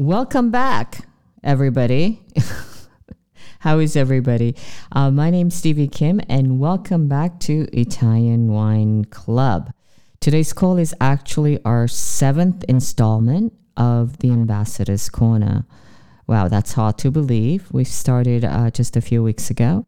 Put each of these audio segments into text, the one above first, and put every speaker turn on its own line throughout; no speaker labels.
Welcome back, everybody. How is everybody? Uh, my name's Stevie Kim, and welcome back to Italian Wine Club. Today's call is actually our seventh installment of the Ambassador's Corner. Wow, that's hard to believe. We started uh, just a few weeks ago.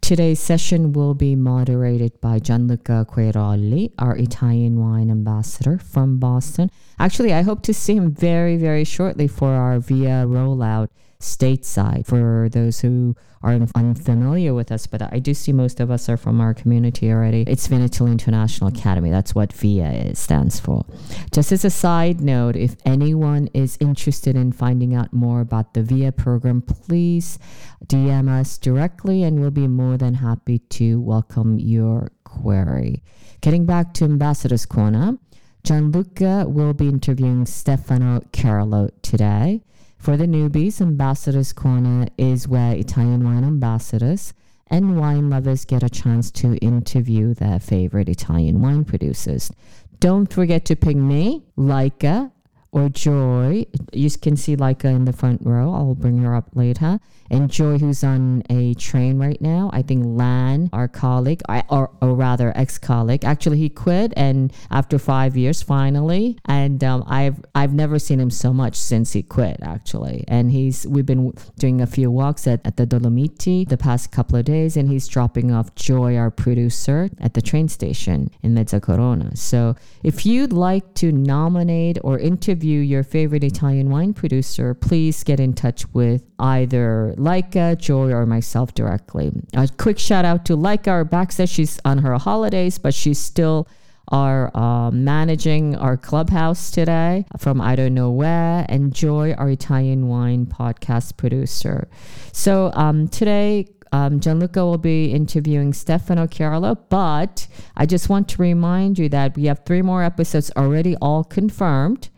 Today's session will be moderated by Gianluca Queroli, our Italian wine ambassador from Boston. Actually, I hope to see him very, very shortly for our VIA rollout stateside for those who are unfamiliar with us, but I do see most of us are from our community already. It's Vinitaly International Academy. That's what VIA stands for. Just as a side note, if anyone is interested in finding out more about the VIA program, please DM us directly and we'll be more than happy to welcome your query. Getting back to Ambassador's Corner, Gianluca will be interviewing Stefano Chiarlo today. For the newbies, Ambassadors Corner is where Italian wine ambassadors and wine lovers get a chance to interview their favorite Italian wine producers. Don't forget to ping me, Leica, or Joy. You can see Leica in the front row. I'll bring her up later. And Joy, who's on a train right now. I think Lan, our colleague, or, or rather ex-colleague, actually he quit, and after five years, finally. And um, I've I've never seen him so much since he quit, actually. And he's we've been doing a few walks at, at the Dolomiti the past couple of days, and he's dropping off Joy, our producer, at the train station in Mezzacorona. So if you'd like to nominate or interview your favorite Italian wine producer, please get in touch with either Leica, Joy, or myself directly. A quick shout out to Leica, our backstage. She's on her holidays, but she's still are uh, managing our clubhouse today from I don't know where. And Joy, our Italian wine podcast producer. So um, today, um, Gianluca will be interviewing Stefano Chiarlo, but I just want to remind you that we have three more episodes already all confirmed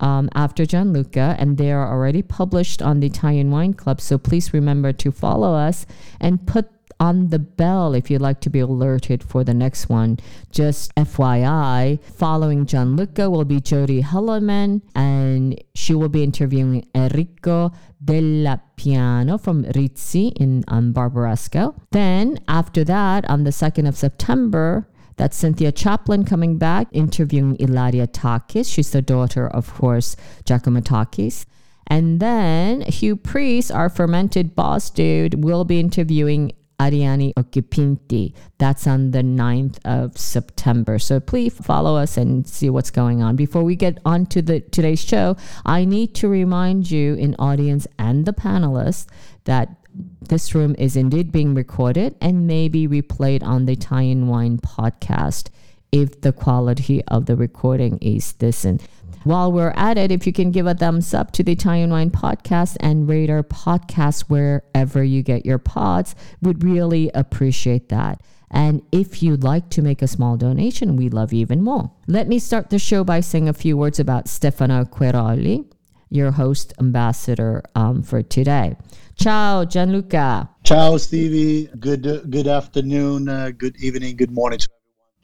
um, after Gianluca, and they are already published on the Italian Wine Club. So please remember to follow us and put on the bell if you'd like to be alerted for the next one. Just FYI, following Gianluca will be Jody Hellerman, and she will be interviewing Enrico Della Piano from Rizzi in um, Barbaresco. Then, after that, on the 2nd of September, that's Cynthia Chaplin coming back, interviewing Ilaria Tachis. She's the daughter, of course, Giacomo Tachis. And then Hugh Priest, our fermented boss dude, will be interviewing Arianna Occhipinti. That's on the 9th of September. So please follow us and see what's going on. Before we get on to the today's show, I need to remind you in audience and the panelists that this room is indeed being recorded and may be replayed on the Italian Wine podcast if the quality of the recording is decent. While we're at it, if you can give a thumbs up to the Italian Wine podcast and rate our podcast wherever you get your pods, we'd really appreciate that. And if you'd like to make a small donation, we love you even more. Let me start the show by saying a few words about Stefano Queroli, your host ambassador um, for today. Ciao, Gianluca.
Ciao, Stevie. Good good afternoon, uh, good evening, good morning to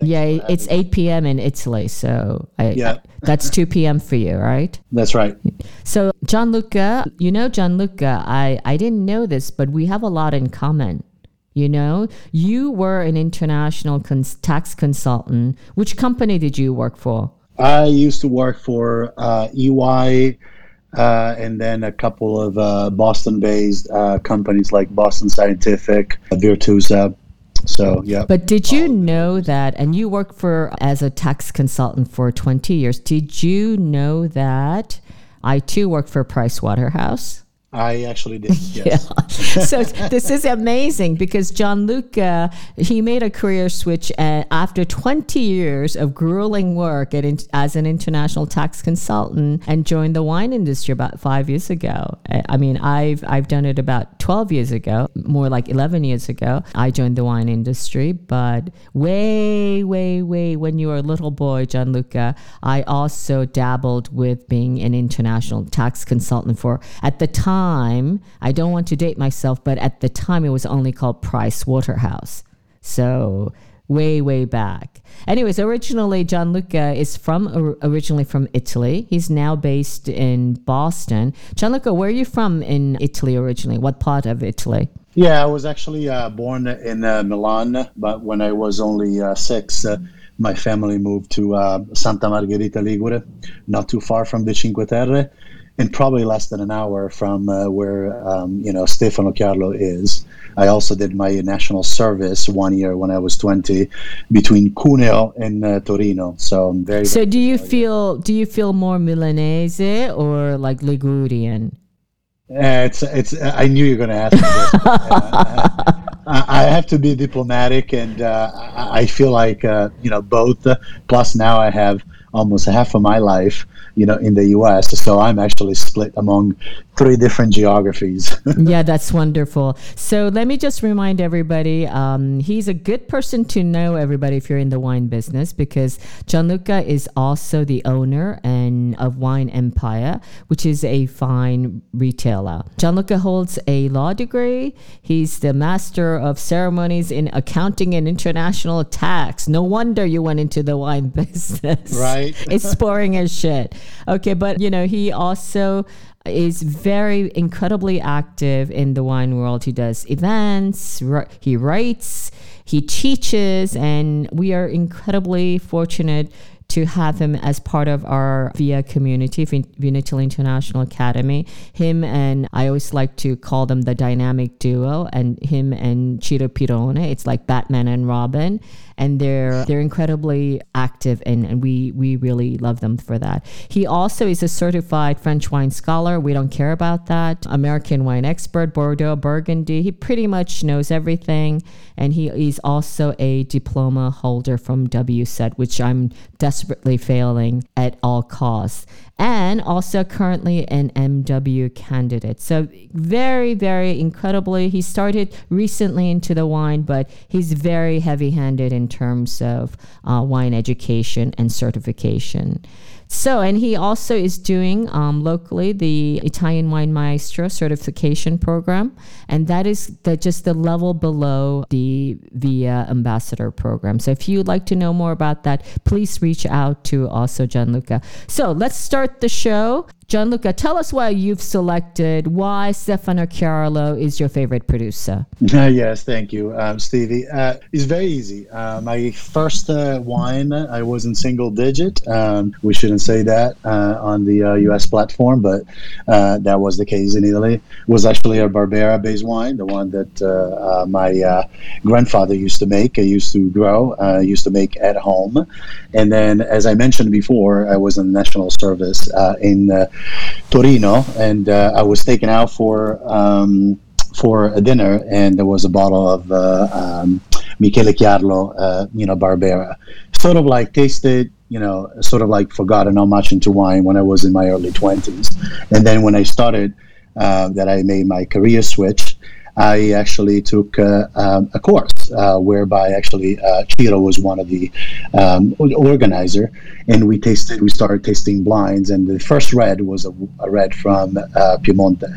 everyone.
yeah, it's 8 p.m. in Italy, so I,
Yeah.
that's 2 p.m. for you, right?
That's right.
So, Gianluca, you know, Gianluca, I, I didn't know this, but we have a lot in common. You know, you were an international cons- tax consultant. Which company did you work for?
I used to work for uh, EY uh, and then a couple of uh, Boston based uh, companies like Boston Scientific, Virtusa. So, yeah.
But did you know that, and you worked for as a tax consultant for 20 years, did you know that I too worked for Price Waterhouse?
I actually did. Yes.
so this is amazing because Gianluca he made a career switch uh, after 20 years of grueling work at, in, as an international tax consultant and joined the wine industry about five years ago. I I mean, I've I've done it about 12 years ago, more like 11 years ago. I joined the wine industry, but way, way, way when you were a little boy, Gianluca, I also dabbled with being an international tax consultant for at the time. I don't want to date myself, but at the time it was only called Price Waterhouse. So way, way back. Anyways, originally Gianluca is from originally from Italy. He's now based in Boston. Gianluca, where are you from in Italy originally? What part of Italy?
Yeah, I was actually uh, born in uh, Milan, but when I was only uh, six, uh, my family moved to uh, Santa Margherita Ligure, not too far from the Cinque Terre, and probably less than an hour from uh, where um, you know Stefano Chiarlo is. I also did my national service one year when I was 20 between Cuneo and uh, Torino. So I'm very.
So do you feel do you feel more Milanese or like Ligurian?
Uh, it's it's. I knew you were going to ask me this. Uh, I I have to be diplomatic, and uh, I feel like uh, you know both. Plus, now I have almost half of my life, you know, in the U.S. So I'm actually split among three different geographies.
yeah, that's wonderful. So let me just remind everybody um, he's a good person to know, everybody, if you're in the wine business, because Gianluca is also the owner and of Wine Empire, which is a fine retailer. Gianluca holds a law degree. He's the master of ceremonies in accounting and international tax. No wonder you went into the wine business.
Right.
it's boring as shit. Okay, but you know, he also is very incredibly active in the wine world. He does events, he writes, he teaches, and we are incredibly fortunate to have him as part of our VIA community, Vin- Vinitaly International Academy. Him and I always like to call them the dynamic duo, and him and Ciro Pirone. It's like Batman and Robin, and they're they're incredibly active, and, and we we really love them for that. He also is a certified French wine scholar. We don't care about that. American wine expert, Bordeaux, Burgundy. He pretty much knows everything, and he is also a diploma holder from WSET, which I'm desperately failing at all costs and also currently an MW candidate. So, very, very incredibly, he started recently into the wine, but he's very heavy handed in terms of uh, wine education and certification. So, and he also is doing um, locally the Italian Wine Maestro certification program, and that is the, just the level below the VIA Ambassador program. So, if you'd like to know more about that, please reach out to also Gianluca. So, let's start the show. Gianluca, tell us why you've selected why Stefano Chiarlo is your favorite producer.
yes, thank you, um, Stevie. Uh, it's very easy. Uh, my first uh, wine, I was in single digit. Um, we shouldn't say that uh, on the uh, U.S. platform, but uh, that was the case in Italy. It was actually a Barbera-based wine, the one that uh, uh, my uh, grandfather used to make. I used to grow, uh, used to make at home, and then, as I mentioned before, I was in the national service uh, in uh, Torino, and uh, I was taken out for. Um, for a dinner, and there was a bottle of uh, um, Michele Chiarlo, uh, you know, Barbera. Sort of like tasted, you know, sort of like forgotten how much into wine when I was in my early 20s. And then when I started, uh, that I made my career switch, I actually took uh, um, a course uh, whereby actually uh, Ciro was one of the um, organizer, and we tasted. We started tasting blinds, and the first red was a, a red from uh, Piemonte.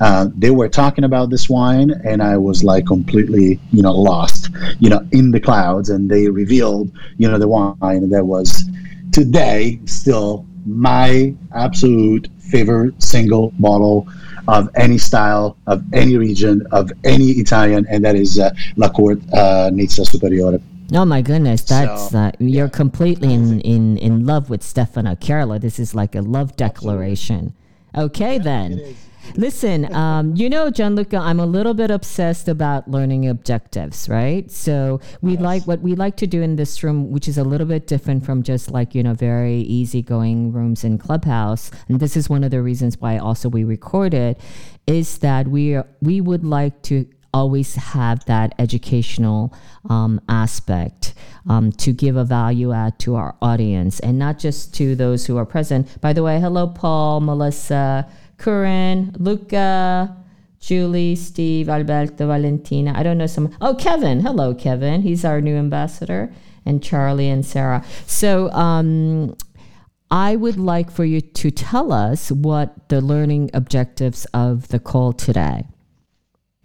Uh, they were talking about this wine, and I was like completely, you know, lost, you know, in the clouds. And they revealed, you know, the wine that was today still my absolute favorite single bottle of any style, of any region, of any Italian, and that is uh, La Corte uh, Nizza Superiore.
Oh my goodness, that's so, uh, you're yeah, completely in, in, in love with Stefano Chiarlo. This is like a love declaration. Absolutely. Okay, yeah, then. Listen, um, you know, Gianluca, I'm a little bit obsessed about learning objectives, right? So we yes. like what we like to do in this room, which is a little bit different from just like, you know, very easygoing rooms in Clubhouse. And this is one of the reasons why also we record it is that we are, we would like to always have that educational um, aspect um, to give a value add to our audience and not just to those who are present. By the way, hello, Paul, Melissa, Curran, Luca, Julie, Steve, Alberto, Valentina. I don't know some. Oh, Kevin. Hello, Kevin. He's our new ambassador, and Charlie and Sarah. So, um, I would like for you to tell us what the learning objectives of the call today.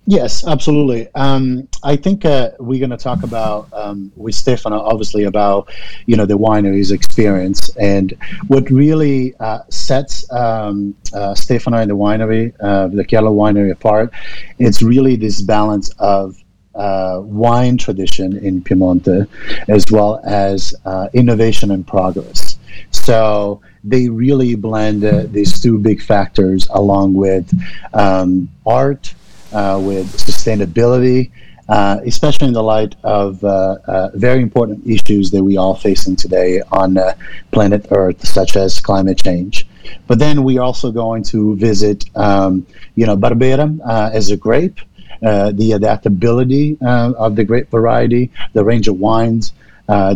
Yes, absolutely. Um, I think uh, we're going to talk about um, with Stefano, obviously, about you know the winery's experience and what really uh, sets um, uh, Stefano and the winery, uh, the Chiarlo winery, apart. It's really this balance of uh, wine tradition in Piemonte, as well as uh, innovation and progress. So they really blend these two big factors along with um, art uh, with sustainability, uh, especially in the light of uh, uh very important issues that we all facing today on uh, planet Earth, such as climate change. But then we are also going to visit, um, you know, Barbera as a grape, the adaptability of the grape variety, the range of wines,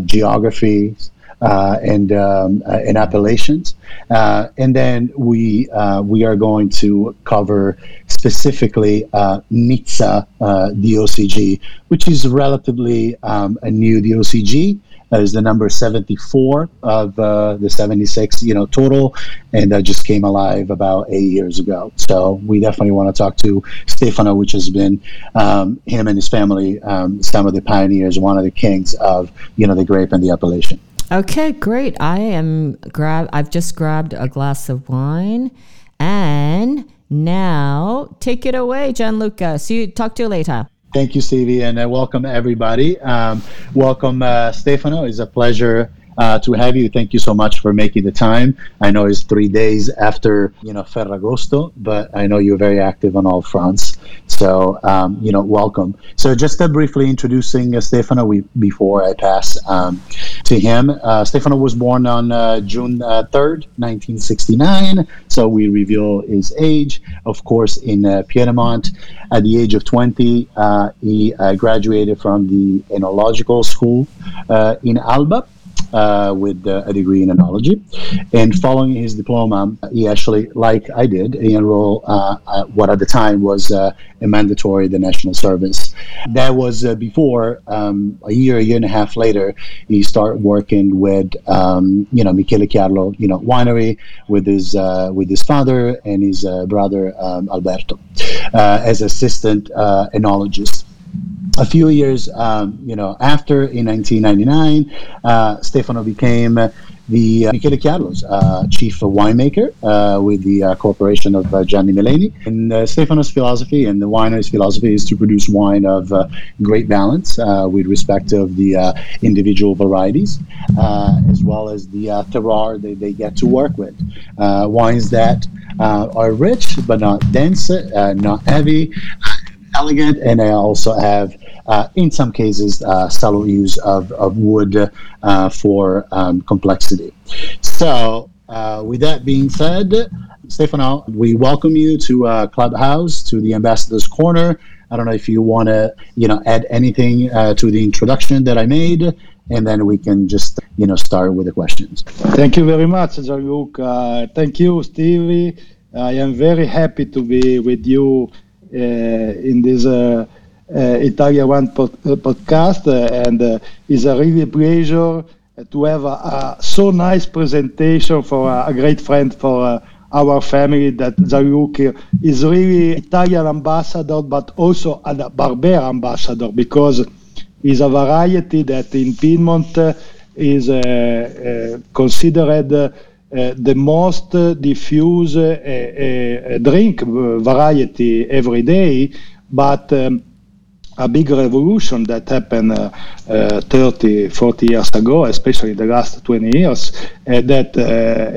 geographies and um, uh, and appellations, uh, and then we uh, we are going to cover specifically uh, uh, DOCG, which is relatively um, a new DOCG. Is the number 74 of uh, the 76, you know, total, and that just came alive about eight years ago. So we definitely want to talk to Stefano, which has been um, him and his family, um, some of the pioneers, one of the kings of, you know, the grape and the appellation.
Okay, great. I am grab. I've just grabbed a glass of wine, and now take it away, Gianluca. See you. Talk to you later.
Thank you, Stevie, and uh, welcome everybody. Um, welcome, uh, Stefano. It's a pleasure uh, to have you. Thank you so much for making the time. I know it's three days after you know Ferragosto, but I know you're very active on all fronts. So um, you know, welcome. So just uh, briefly introducing uh, Stefano we, before I pass um, to him. Uh, Stefano was born on uh, June uh, third, 1969. So we reveal his age, of course, in Piedmont. At the age of 20, he graduated from the Enological School in Alba uh, with uh, a degree in enology. And following his diploma, he actually, like I did, he enrolled uh, what at the time was uh, a mandatory the national service. That was uh, before um, a year, a year and a half later, he started working with um, you know Michele Chiarlo, you know winery with his uh, with his father and his brother um, Alberto as assistant enologist a few years, um, you know, after in 1999, uh, Stefano became the uh, Michele Chiarlo's uh, chief winemaker uh, with the uh, corporation of uh, Gianni Meleni. And Stefano's philosophy and the winery's philosophy is to produce wine of great balance with respect of the individual varieties, as well as the terroir that they get to work with. wines that are rich but not dense, not heavy, elegant, and I also have uh, in some cases, uh, subtle use of, of wood uh, for um, complexity. So, uh, with that being said, Stefano, we welcome you to uh, Clubhouse, to the Ambassador's Corner. I don't know if you want to, you know, add anything uh, to the introduction that I made, and then we can just, you know, start with the questions.
Thank you very much, Gianluca. thank you, Stevie. I am very happy to be with you Uh, in this uh, uh, Italian One pod, podcast, and it's a really pleasure to have a, a, so nice presentation for a, a great friend for our family that Gianluca is really Italian ambassador, but also a Barber ambassador because he's a variety that in Piedmont is uh, uh, considered uh, Eh, the most eh, diffuse eh, drink variety every day, but um, a big revolution that happened uh, uh, 30, 40 years ago, especially the last 20 years, uh, that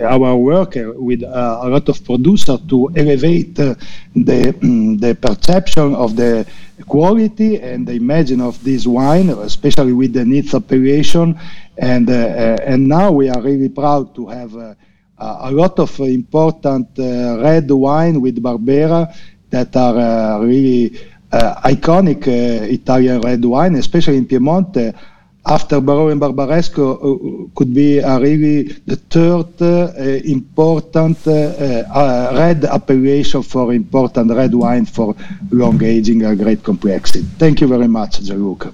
our work with a lot of producers to elevate the, the perception of the quality and the imagine of this wine, especially with the Nizza appellation. And, and now we are really proud to have a lot of important red wine with Barbera that are really uh, iconic uh, Italian red wine, especially in Piemonte. After Barolo and Barbaresco, uh, could be really the third important red appellation for important red wine for long aging and great complexity. Thank you very much, Gianluca.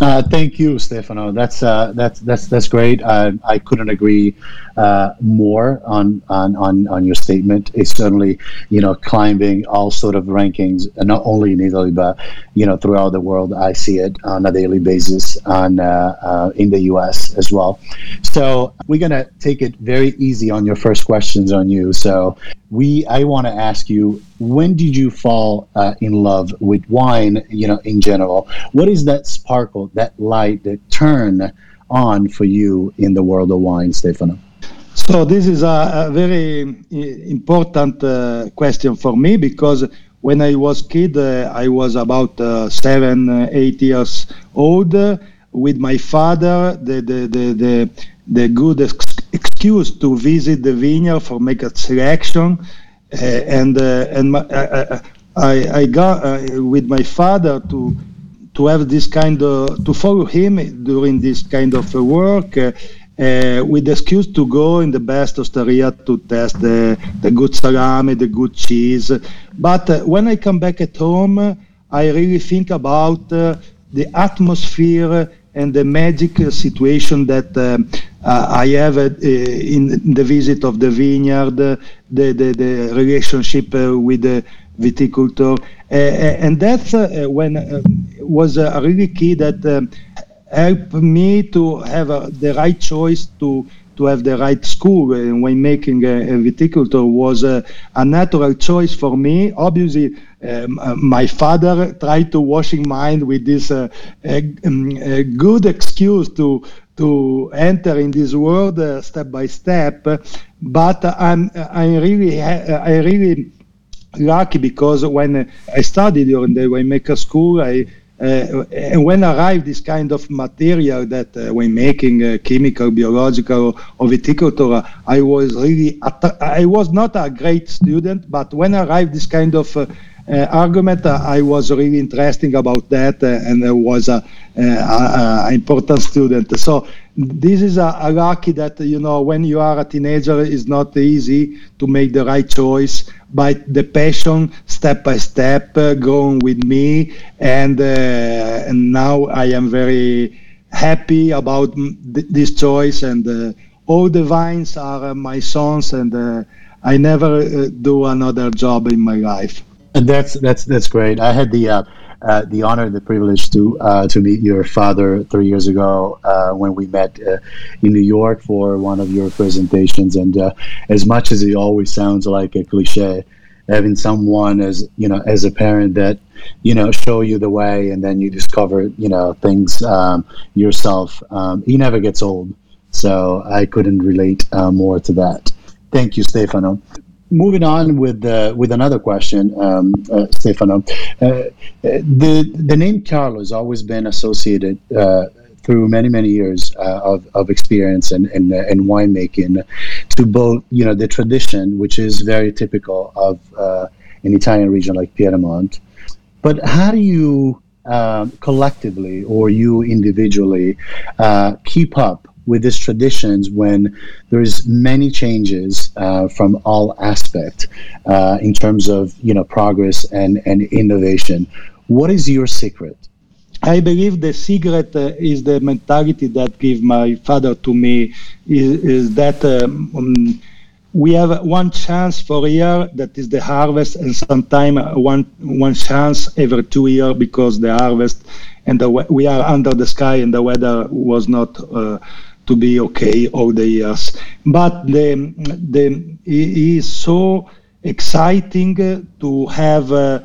Uh, thank you, Stefano. That's uh, that's that's that's great. Uh, I couldn't agree uh, more on, on on on your statement. It's certainly you know climbing all sort of rankings, not only in Italy but you know throughout the world. I see it on a daily basis on uh, uh, in the U.S. as well. So we're gonna take it very easy on your first questions on you. So we I want to ask you when did you fall uh, in love with wine you know in general what is that sparkle that light that turn on for you in the world of wine stefano
so this is a, a very important uh, question for me because when i was kid uh, i was about uh, seven uh, eight years old with my father the the the, the, the good ex- excuse to visit the vineyard for make a selection, uh, and uh, and my, I, I, I got uh, with my father to to have this kind of to follow him during this kind of work. Uh, with the excuse to go in the best osteria to test the, the good salami, the good cheese. But uh, when I come back at home, I really think about uh, the atmosphere and the magic situation that um, I have in the visit of the vineyard, the, the, the relationship with the viticultor. and that's when was really key that um, helped me to have the right choice to to have the right school when making a, a viticulture was a, a, natural choice for me. Obviously, um, uh, my father tried to wash washing mind with this uh, a, um, a good excuse to to enter in this world uh, step by step. But I'm I'm really I really lucky because when I studied during the winemaker school, I uh, and when arrived this kind of material that uh, when making uh, chemical, biological, or viticulture, I was really, I was not a great student, but when arrived this kind of uh, uh, argument, uh, I was really interesting about that and I was a, a, important student. So this is a, a lucky that, you know, when you are a teenager, it's not easy to make the right choice but the passion step by step uh, growing with me and, uh, and now i am very happy about th- this choice and uh, all the vines are uh, my sons and uh, i never uh, do another job in my life
and that's that's that's great i had the uh, the honor and the privilege to uh, to meet your father three years ago uh, when we met uh, in New York for one of your presentations. And uh, as much as it always sounds like a cliche, having someone as you know as a parent that you know show you the way, and then you discover you know things um, yourself, um, he never gets old. So I couldn't relate uh, more to that. Thank you, Stefano moving on with uh, with another question, um, uh, Stefano. Uh, the the name Chiarlo has always been associated uh, through many many years uh, of, of experience and and, uh, and winemaking to both you know the tradition, which is very typical of an Italian region like Piedmont. But how do you um, collectively or you individually keep up with these traditions when there's many changes uh, from all aspect uh, in terms of you know progress and, and innovation. What is your secret?
I believe the secret uh, is the mentality that gave my father to me is, is that um, um, we have one chance for a year that is the harvest and sometimes one one chance every two years because the harvest and the, we are under the sky and the weather was not uh, to be okay all the years but the the it is so exciting to have uh,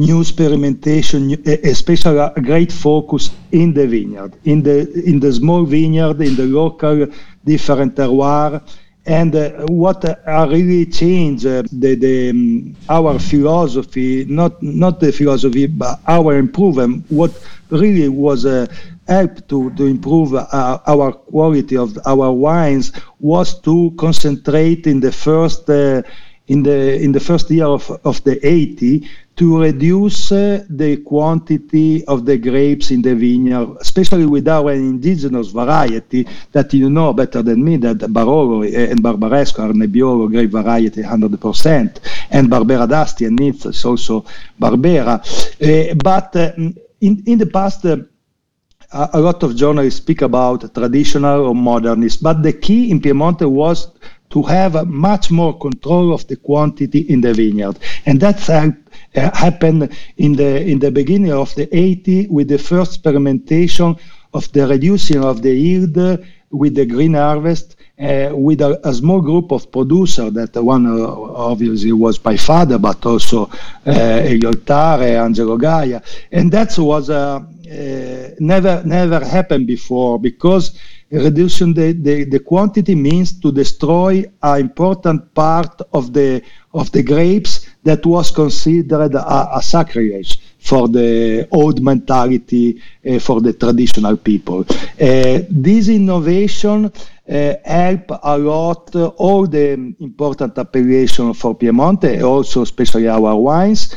new experimentation, especially a great focus in the vineyard, in the in the small vineyard, in the local different terroir. And uh, what uh, really changed uh, the, the um, our philosophy, not not the philosophy, but our improvement. What really was uh, helped to, to improve uh, our quality of our wines was to concentrate in the first uh, in the in the first year of, of the 80 to reduce uh, the quantity of the grapes in the vineyard, especially with our indigenous variety that you know better than me that Barolo and Barbaresco are Nebbiolo grape variety 100%, and Barbera d'Asti and is also Barbera. Uh, but uh, in, in the past, a lot of journalists speak about traditional or modernist, but the key in Piemonte was to have much more control of the quantity in the vineyard. And that's uh, happened in the, in the beginning of the 80s with the first experimentation of the reducing of the yield with the green harvest uh, with a, a, small group of producers that one uh, obviously was my father, but also uh, Elio Altare, Angelo Gaja. And that was uh, uh, never, never happened before because reducing the, the, the quantity means to destroy an important part of the of the grapes that was considered a, a sacrilege for the old mentality uh, for the traditional people. Uh, this innovation uh, help a lot all the important appellation for Piemonte, also especially our wines,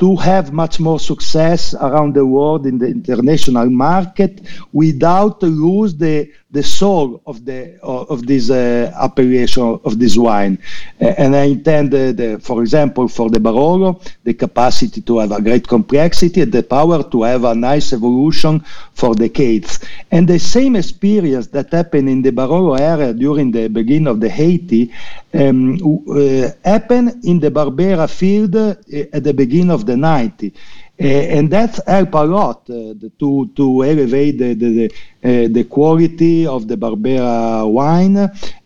to have much more success around the world in the international market without lose the the soul of the of this uh, appellation of this wine. Uh, and I intend, uh, the, for example, for the Barolo, the capacity to have a great complexity and the power to have a nice evolution for decades. And the same experience that happened in the Barolo area during the beginning of the Haiti um, uh, happened in the Barbera field uh, at the beginning of the 90. Uh, and that helped a lot uh, to to elevate the the, the, uh, the, quality of the Barbera wine,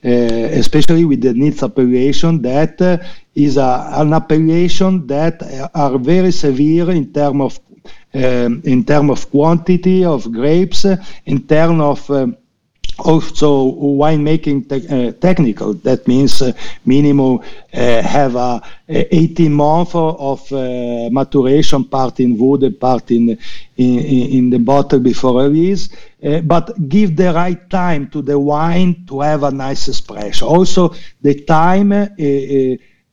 especially with the Nizza appellation that is a, an appellation that are very severe in terms of um, in terms of quantity of grapes, in terms of um, also winemaking te- uh, technical. That means uh, minimum uh, have a, a 18 months of uh, maturation, part in wood part in, in, in the bottle before release. Uh, but give the right time to the wine to have a nice expression. Also, the time uh,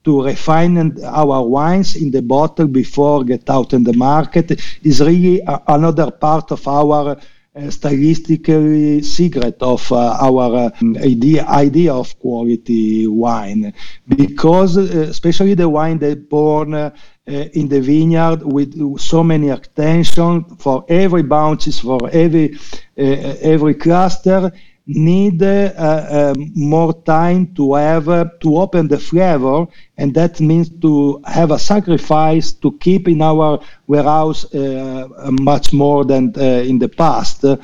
to refine our wines in the bottle before get out in the market is really a, another part of our uh, stylistically secret of uh, our uh, idea idea of quality wine. Because especially the wine that born uh, in the vineyard with so many attention for every bounces for every uh, every cluster need uh, um, more time to have uh, to open the flavor and that means to have a sacrifice to keep in our warehouse uh, much more than uh, in the past. Uh,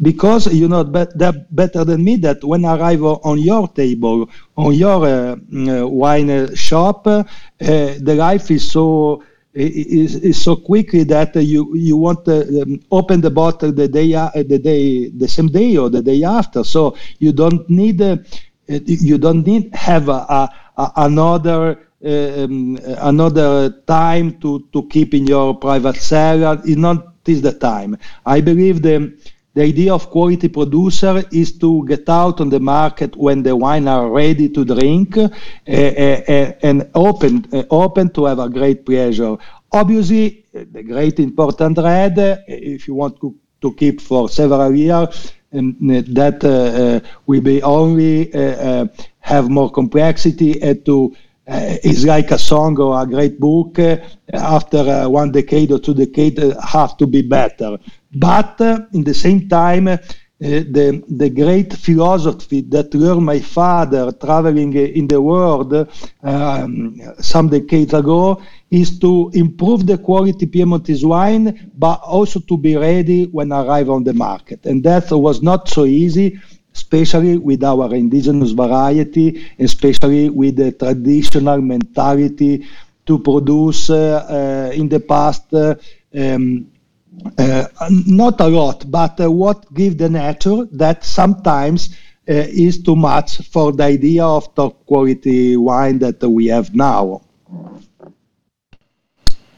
because you know that better than me that when I arrive on your table on your uh, wine shop the life is so is, is so quickly that uh, you you want to um, open the bottle the day uh, the day the same day or the day after. So you don't need uh, you don't need have a, a, a another. Um, another time to, to keep in your private cellar is not is the time. I believe the the idea of quality producer is to get out on the market when the wine are ready to drink uh, uh, and open uh, open to have a great pleasure. Obviously, the great important red, if you want to, to keep for several years, um, that uh, will be only have more complexity and to uh, is like a song or a great book. Uh, after uh, one decade or two decades, have to be better. But in the same time, the, the great philosophy that learned my father traveling in the world um, some decades ago is to improve the quality Piemontese wine, but also to be ready when arrive on the market. And that was not so easy especially with our indigenous variety, especially with the traditional mentality to produce uh, uh, in the past uh, um, uh, not a lot, but uh, what give the nature that sometimes uh, is too much for the idea of top quality wine that we have now.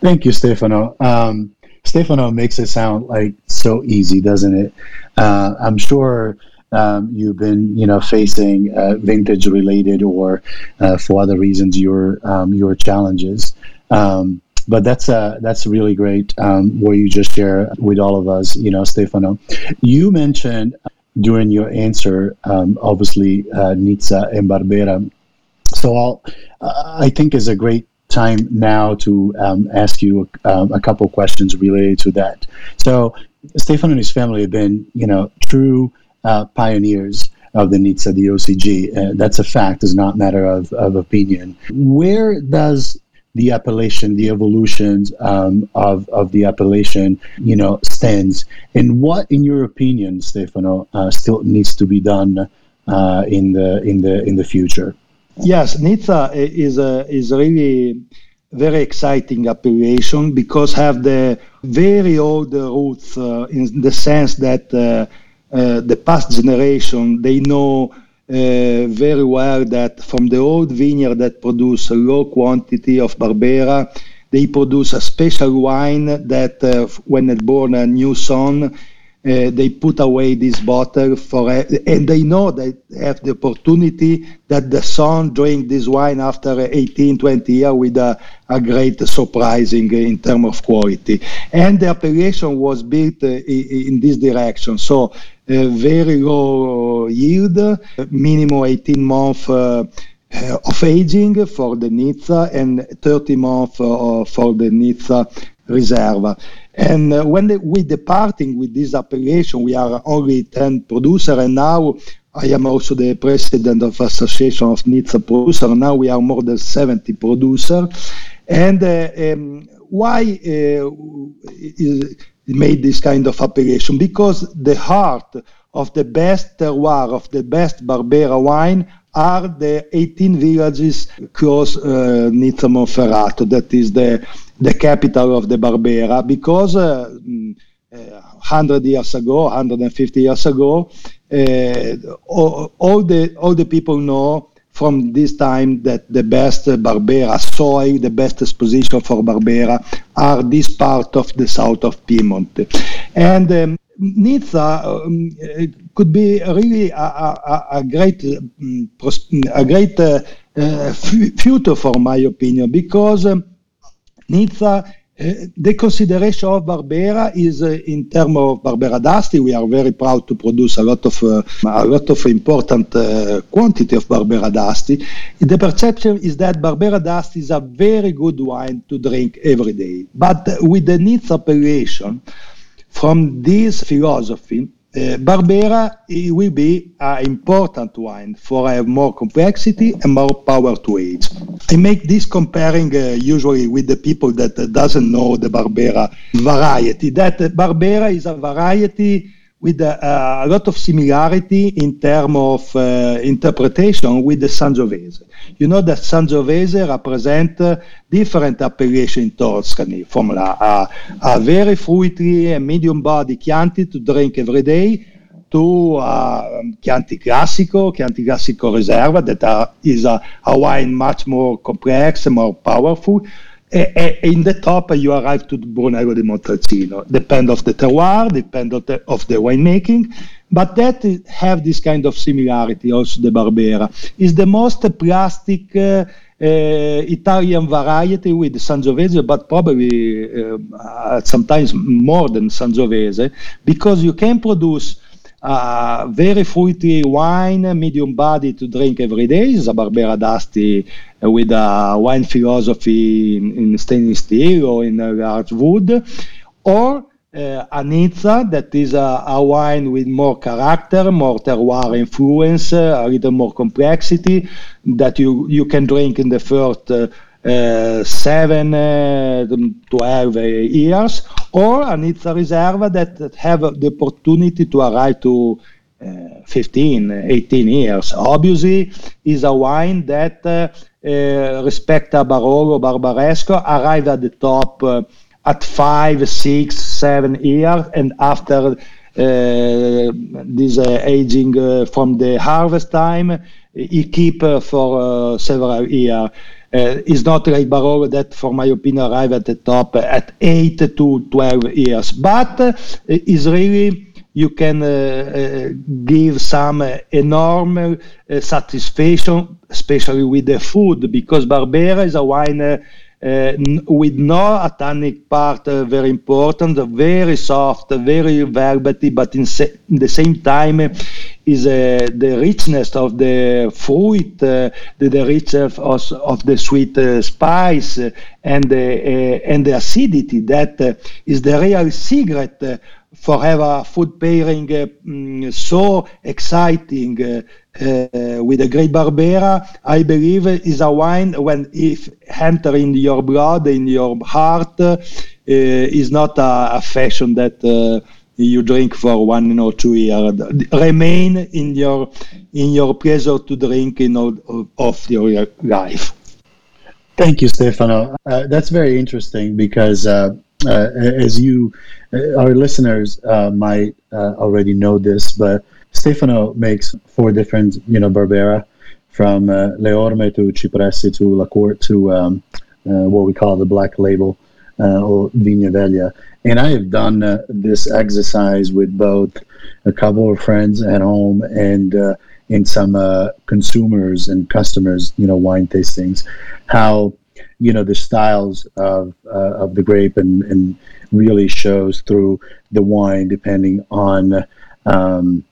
Thank you, Stefano. Um, Stefano makes it sound like so easy, doesn't it? I'm sure um, you've been you know facing uh, vintage related or uh, for other reasons your um, your challenges. Um, but that's uh, that's really great um, what you just share with all of us, you know, Stefano. You mentioned during your answer, um, obviously uh, Nizza and Barbera. So I'll, I think is a great time now to um, ask you um, a couple questions related to that. So Stefano and his family have been, you know, true uh, pioneers of the Nizza DOCG. Uh, that's a fact, it's not matter of, of opinion. Where does the appellation, the evolutions um, of, of the appellation, you know, stands, and what, in your opinion, Stefano, uh, still needs to be done uh, in the in the in the future?
Yes, Nizza is a, is really very exciting appellation because have the very old roots uh, in the sense that uh, uh, the past generation, they know very well that from the old vineyard that produce a low quantity of Barbera, they produce a special wine that uh, when it born a new son, uh, they put away this bottle for and they know they have the opportunity that the son drink this wine after 18 20 years with a, a great surprising in terms of quality. And the appellation was built uh, in this direction. So uh, very low yield minimum 18 months uh, of aging for the Nizza and 30 months uh, for the Nizza Riserva. And uh, when the, we departing with this appellation, we are only 10 producer, and now I am also the president of Association of Nizza producer. Now we are more than 70 producer. And uh, um, why uh, is, made this kind of appellation? Because the heart of the best terroir, of the best Barbera wine are the 18 villages close uh, Nizza Monferrato, that is the the capital of the Barbera because uh, 100 mm, uh, years ago, 150 years ago, uh, all, all, the all the people know from this time that the best Barbera soil, the best exposition for Barbera are this part of the south of Piedmont. And um, Nizza um, could be really a, a, a great, um, a great uh, uh, future, for my opinion, because um, Nizza, uh, the consideration of Barbera is uh, in terms of Barbera d'Asti. We are very proud to produce a lot of uh, a lot of important uh, quantity of Barbera d'Asti. The perception is that Barbera d'Asti is a very good wine to drink every day. But with the Nizza appellation, from this philosophy, uh, Barbera will be an important wine for have more complexity and more power to age. I make this comparing uh, usually with the people that uh, doesn't know the Barbera variety. That Barbera is a variety with a, lot of similarity in terms of uh, interpretation with the Sangiovese. You know that Sangiovese represent uh, different appellation in Tuscany, from a, a, very fruity and medium body Chianti to drink every day to uh, Chianti Classico, Chianti Classico Riserva, that are, is a, a wine much more complex and more powerful in the top you arrive to Brunello di Montalcino. Depend of the terroir, depend of the, of the winemaking, but that have this kind of similarity. Also, the Barbera is the most plastic uh, uh, Italian variety with Sangiovese, but probably uh, sometimes more than Sangiovese, because you can produce uh, very fruity wine, medium body to drink every day. It's a Barbera D'Asti with a wine philosophy in, in stainless steel or in a large wood. Or uh, a Nizza, that is a, a, wine with more character, more terroir influence, uh, a little more complexity that you, you can drink in the first uh, uh, 7, uh, 12 years, or a Nizza Riserva that, that have the opportunity to arrive to uh, 15, 18 years. Obviously, is a wine that uh, uh, Barolo Barbaresco arrive at the top uh, at five, six, seven years, and after this aging from the harvest time, he keep for several years. Uh, is not like Barolo that, for my opinion, arrive at the top at 8 to 12 years. But uh, is really, you can uh, give some enormous satisfaction, especially with the food, because Barbera is a wine uh, Eh, with no tannic part uh, very important, very soft, very velvety, but in, se- the same time eh, is uh, the richness of the fruit, the, the richness of, of the sweet spice, and the, and the acidity that is the real secret for have a food pairing uh, so exciting uh, with a great Barbera, I believe is a wine when if enter in your blood, in your heart, is not a, a fashion that you drink for one or two years. Remain in your in your pleasure to drink in all of your life.
Thank you, Stefano. Uh, that's very interesting because, uh, uh, as you, our listeners might already know this, but Stefano makes four different, you know, Barbera from uh, Le Orme to Cipressi to La Court to um, uh, what we call the black label uh, or Vigna Veja. And I have done uh, this exercise with both a couple of friends at home and uh, in some uh, consumers and customers, you know, wine tastings, how you know the styles of uh, of the grape and, and really shows through the wine depending on um,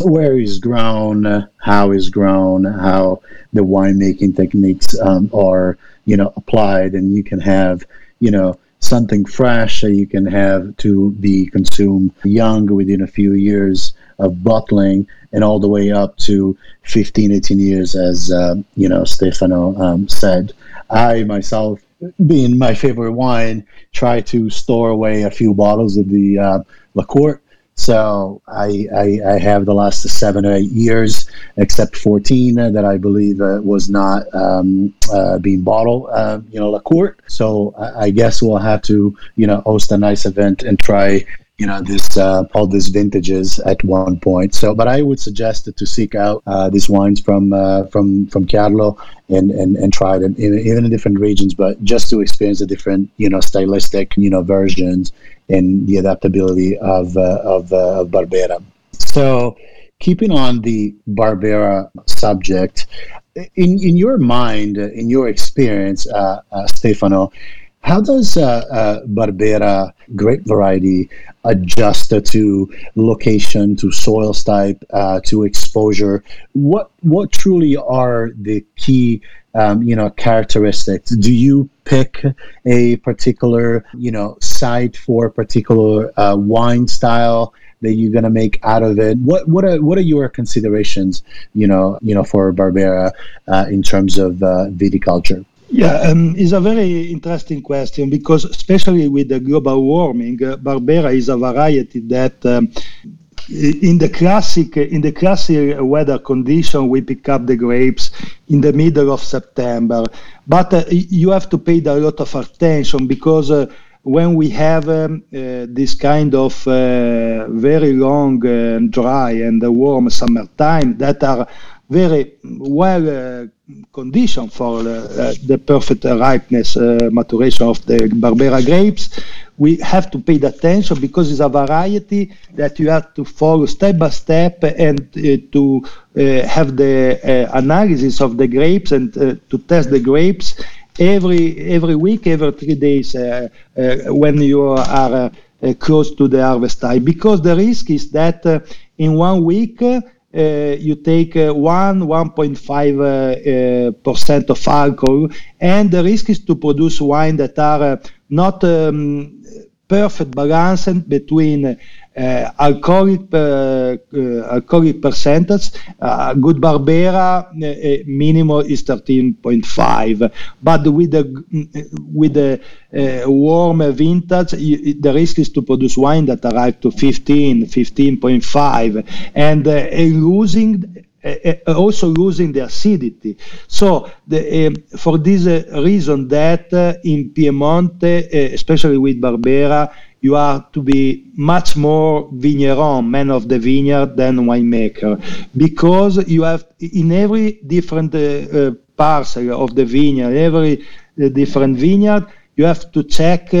where he's grown, how is grown, how the winemaking techniques um, are, you know, applied, and you can have, you know, something fresh that you can have to be consumed young within a few years of bottling and all the way up to 15 18 years as uh, you know stefano um, said. I myself being my favorite wine try to store away a few bottles of the uh, Court so I, I, I, have the last seven or eight years, except 14 uh, that I believe uh, was not um, uh, being bottled, uh, you know, La Court. So I, I, guess we'll have to, you know, host a nice event and try you know this uh, all these vintages at one point. So, but I would suggest to seek out uh, these wines from uh, from from Chiarlo and, and and try them in, even in different regions, but just to experience the different you know stylistic you know versions and the adaptability of uh, of, uh, of Barbera. So, keeping on the Barbera subject, in in your mind, in your experience, uh, Stefano how does uh, uh, Barbera grape variety adjust to location, to soil type, uh, to exposure? What what truly are the key um, you know characteristics? Do you pick a particular you know site for a particular uh, wine style? that you're going to make out of it what what are what are your considerations you know you know for barbera uh, in terms of uh, viticulture
yeah, um, it's a very interesting question because, especially with the global warming, uh, Barbera is a variety that, um, in the classic in the classic weather condition, we pick up the grapes in the middle of September. But uh, you have to pay a lot of attention because. Uh, when we have um, uh, this kind of uh, very long, uh, dry, and warm summertime that are very well uh, conditioned for uh, the perfect ripeness uh, maturation of the Barbera grapes. We have to pay attention because it's a variety that you have to follow step by step and uh, to uh, have the uh, analysis of the grapes and to test the grapes every every week, every three days, uh, uh, when you are uh, close to the harvest time because the risk is that uh, in one week uh, you take uh, 1 1.5 uh, percent of alcohol and the risk is to produce wine that are not um, perfect balance between uh, alcoholic uh, uh, alcoholic percentage. Uh, good Barbera uh, minimum is 13.5, but with the with the uh, warm vintage, you, the risk is to produce wine that arrive to 15, 15.5, and losing also losing the acidity. So the, uh, for this uh, reason that uh, in Piemonte, especially with Barbera, you are to be much more vigneron, man of the vineyard, than winemaker, because you have in every different uh, uh, parcel of the vineyard, every uh, different vineyard, you have to check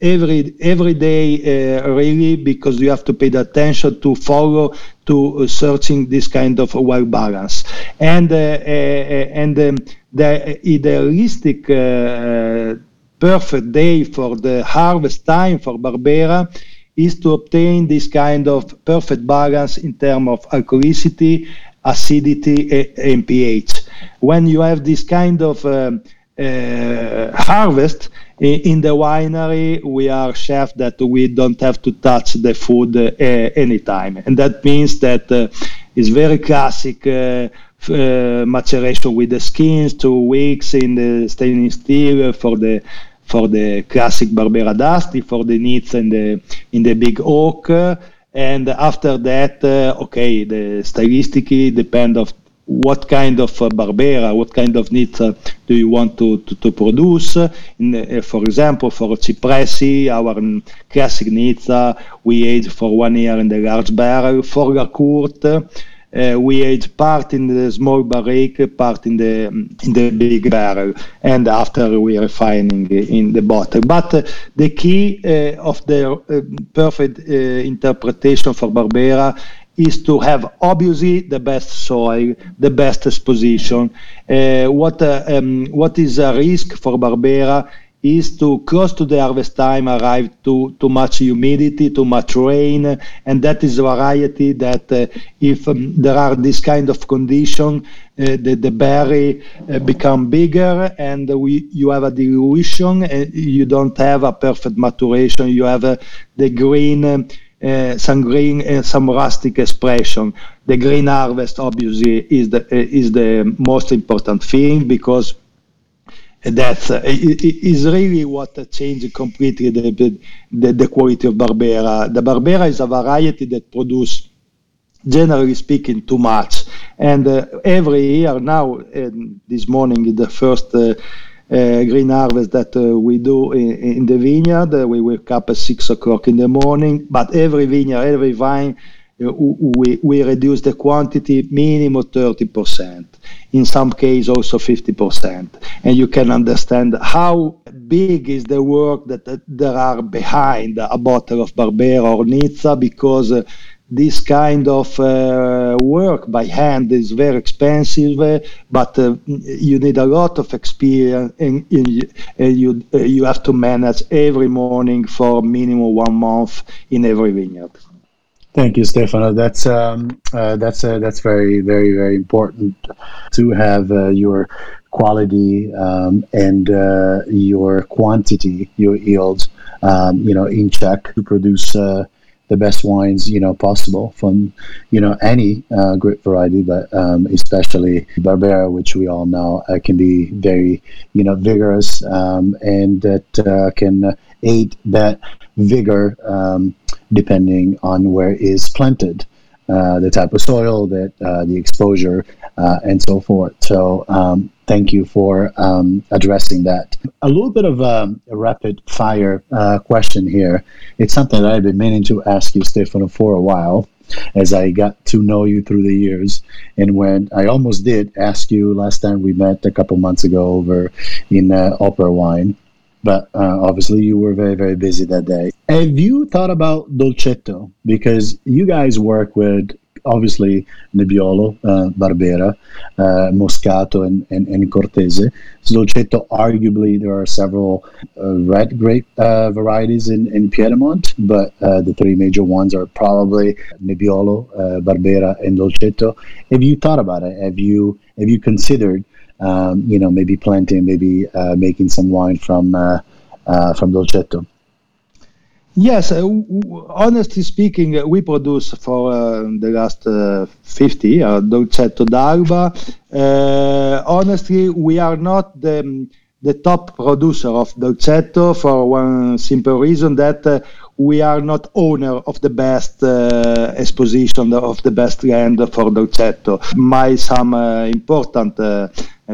every every day uh, really because you have to pay the attention to follow to uh, searching this kind of well balance. And uh, and um, the idealistic perfect day for the harvest time for Barbera is to obtain this kind of perfect balance in terms of alkalicity, acidity, and pH. When you have this kind of um, uh, harvest in the winery, we are chef that we don't have to touch the food uh, anytime, and that means that uh, it's very classic uh, uh, maturation with the skins, two weeks in the stainless steel for the for the classic Barbera d'Asti, for the Nizza in the in the big oak, and after that, uh, okay, the stylistically depend of what kind of uh, Barbera, what kind of Nizza uh, do you want to, to, to produce. In, uh, for example, for Cipressi, our classic Nizza, we age for one year in the large barrel. For La Court, uh, we age part in the small barrique, part in the in the big barrel, and after we are refining in the bottle. But uh, the key uh, of the uh, perfect uh, interpretation for Barbera is to have obviously the best soil, the best exposition. Uh, what um, what is a risk for Barbera is to close to the harvest time arrive to too much humidity, too much rain, and that is a variety that uh, if um, there are this kind of condition, uh, the, the berry uh, become bigger and we, you have a dilution, and you don't have a perfect maturation, you have uh, the green uh, some green some rustic expression. The green harvest obviously is the is the most important thing because that uh, is really what changed completely the, the, the quality of Barbera. The Barbera is a variety that produce, generally speaking, too much. And uh, every year now, this morning, the first uh, uh, green harvest that uh, we do in, in the vineyard, uh, we wake up at six o'clock in the morning. But every vineyard, every vine, we, we reduce the quantity minimum 30%, in some cases also 50%. And you can understand how big is the work that, that there are behind a bottle of Barbera or Nizza because uh, this kind of uh, work by hand is very expensive, uh, but uh, you need a lot of experience and, and you, uh, you have to manage every morning for minimum one month in every vineyard.
Thank you, Stefano. That's um, uh, that's uh, that's very very very important to have uh, your quality um, and uh, your quantity, your yields, um, you know, in check to produce uh, the best wines you know possible from you know any uh, grape variety, but um, especially Barbera, which we all know can be very you know vigorous um, and that can aid that vigor. Um, depending on where is planted, uh, the type of soil, that uh, the exposure, uh, and so forth. So um, thank you for um, addressing that. A little bit of um, a rapid fire uh, question here. It's something that I've been meaning to ask you, Stefano, for a while. As I got to know you through the years, and when I almost did ask you last time we met a couple months ago over in uh, Opera Wine, but uh, obviously you were very very busy that day have you thought about dolcetto because you guys work with obviously Nebbiolo, uh, Barbera, uh, Moscato, and, and, and Cortese. Dolcetto, arguably, there are several uh, red grape uh, varieties in, in Piedmont, but uh, the three major ones are probably Nebbiolo, Barbera, and Dolcetto. Have you thought about it? Have you have you considered, um, you know, maybe planting, maybe making some wine from from Dolcetto?
Yes, uh, w- honestly speaking, uh, we produce for uh, the last uh, 50 years Dolcetto d'Alba. Uh, honestly, we are not the, the top producer of Dolcetto for one simple reason that uh, we are not owner of the best exposition of the best land for Dolcetto. My some important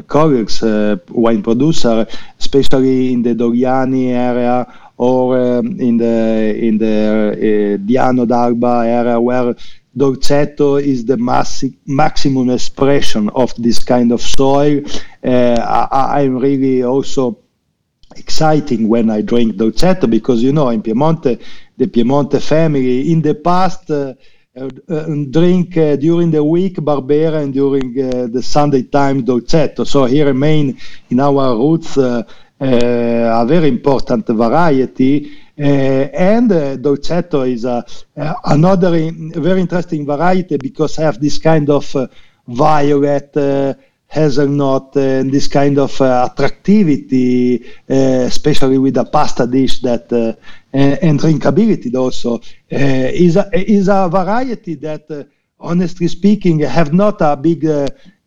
colleagues, wine producer, especially in the Dogliani area or um, in the in the uh, Diano d'Alba area where Dolcetto is the massi- maximum expression of this kind of soil. Uh, I, am really also exciting when I drink Dolcetto because you know in Piemonte, the Piemonte family in the past. Uh, uh, drink uh, during the week Barbera and during uh, the Sunday time Dolcetto. So he remain in our roots Eh, a very important variety. Eh, and uh, Dolcetto is uh, another very interesting variety because have this kind of uh, violet hazelnut and this kind of attractivity, especially with a pasta dish that Eh, and drinkability also eh, is a, is a variety that eh, honestly speaking have not a big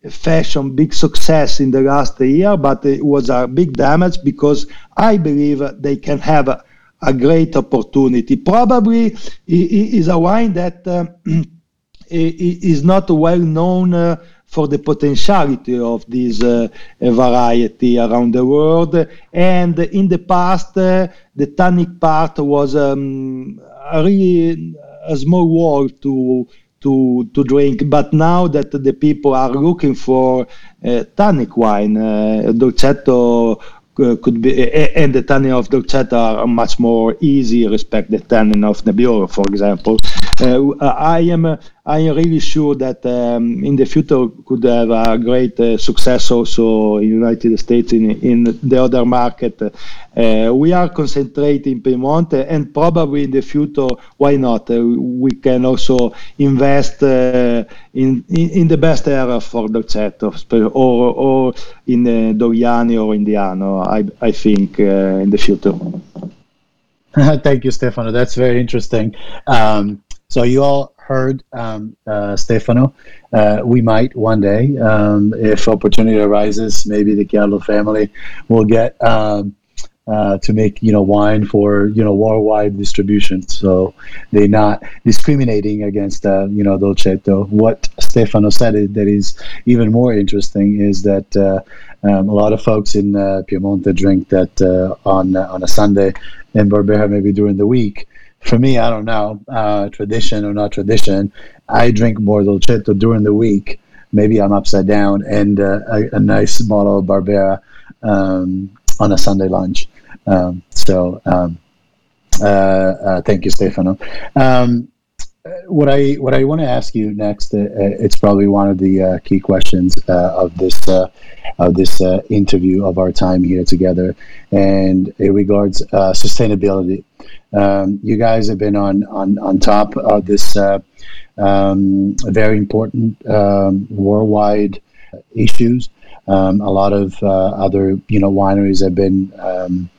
fashion big success in the last year, but it was a big damage because I believe they can have a, a great opportunity. Probably is a wine that is not well known uh, for the potentiality of this uh, variety around the world. And in the past, uh, the tannic part was um, a really a small wall to to to drink. But now that the people are looking for uh, tannic wine, uh, Dolcetto uh, could be, and the tannin of Dolcetto are much more easy respect the tannin of Nebbiolo, for example. Uh, I am uh, I am really sure that um, in the future could have a great uh, success also in United States in in the other market. Uh, we are concentrating in Piedmont and probably in the future, why not? Uh, we can also invest uh, in, in, in the best area for Dolcetto or or in Dogliani or in Diano. I I think in the future.
Thank you, Stefano. That's very interesting. Um, so you all heard um, uh, Stefano. Uh, we might one day, um, if opportunity arises, maybe the Chiarlo family will get um, uh, to make you know wine for you know worldwide distribution. So they're not discriminating against uh, you know Dolcetto. What Stefano said is, that is even more interesting is that uh, um, a lot of folks in uh, Piemonte drink that uh, on on a Sunday, in Barbera maybe during the week. For me, I don't know uh, tradition or not tradition. I drink more Dolcetto during the week. Maybe I'm upside down, and a, a, nice bottle of Barbera um, on a Sunday lunch. Um, so um, uh, uh, thank you, Stefano. What I what I want to ask you next, uh, it's probably one of the uh, key questions uh, of this uh, of this interview of our time here together, and it regards sustainability. Um, you guys have been on on on top of this um, very important um, worldwide issues. Um, a lot of other you know wineries have been um,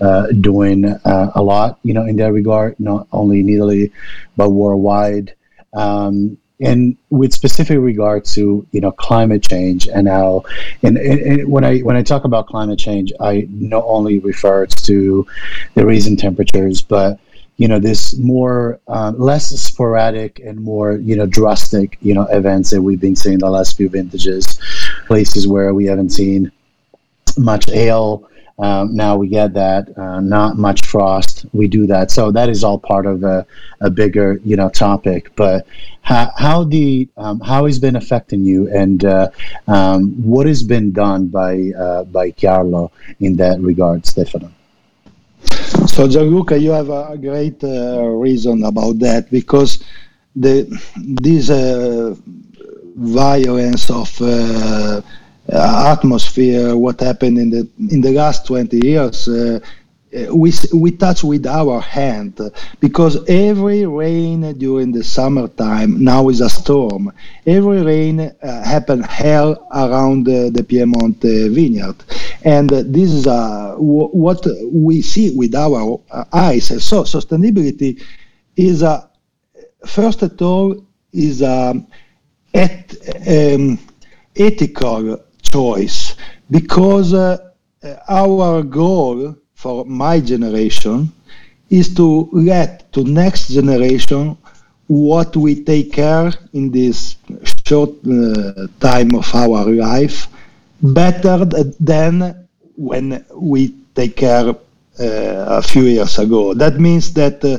uh, doing uh, a lot, you know, in that regard, not only in Italy, but worldwide. Um, and with specific regard to you know climate change and how and, and, and, when I when I talk about climate change, I not only refer to the raising temperatures, but you know this more uh, less sporadic and more you know drastic you know events that we've been seeing the last few vintages, places where we haven't seen much hail um, now we get that uh, not much frost. We do that, so that is all part of a, a bigger you know topic. But how how the um, how has been affecting you, and uh, um, what has been done by uh, by Chiarlo in that regard, Stefano?
So Gianluca, you have a great uh, reason about that because the this uh, violence of uh, atmosphere, what happened in the in the last 20 years, uh, we we touch with our hand because every rain during the summertime now is a storm. Every rain uh, happen hell around uh, the Piedmont uh, vineyard, and this is uh, w- what we see with our eyes. So sustainability is a first of all is a et, um, ethical choice because uh, our goal for my generation is to let to next generation what we take care in this short uh, time of our life better than when we take care uh, a few years ago. That means that uh,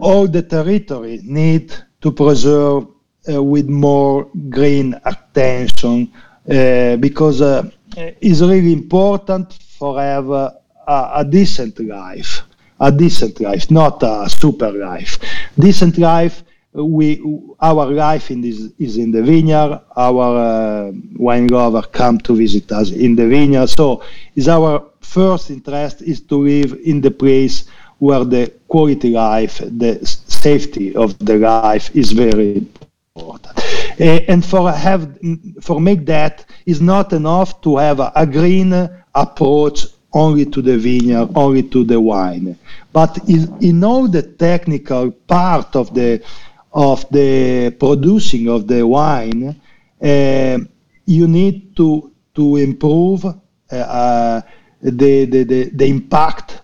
all the territory need to preserve uh, with more green attention uh, because uh, it's really important for have a, a, decent life, a decent life, not a super life. Decent life. We our life in this is in the vineyard. Our uh, wine lover come to visit us in the vineyard. So, is our first interest is to live in the place where the quality life, the safety of the life is very important. Uh, and for have for make that is not enough to have a, a green approach only to the vineyard, only to the wine, but in, in all the technical part of the of the producing of the wine, uh, you need to to improve uh, uh, the, the, the, the impact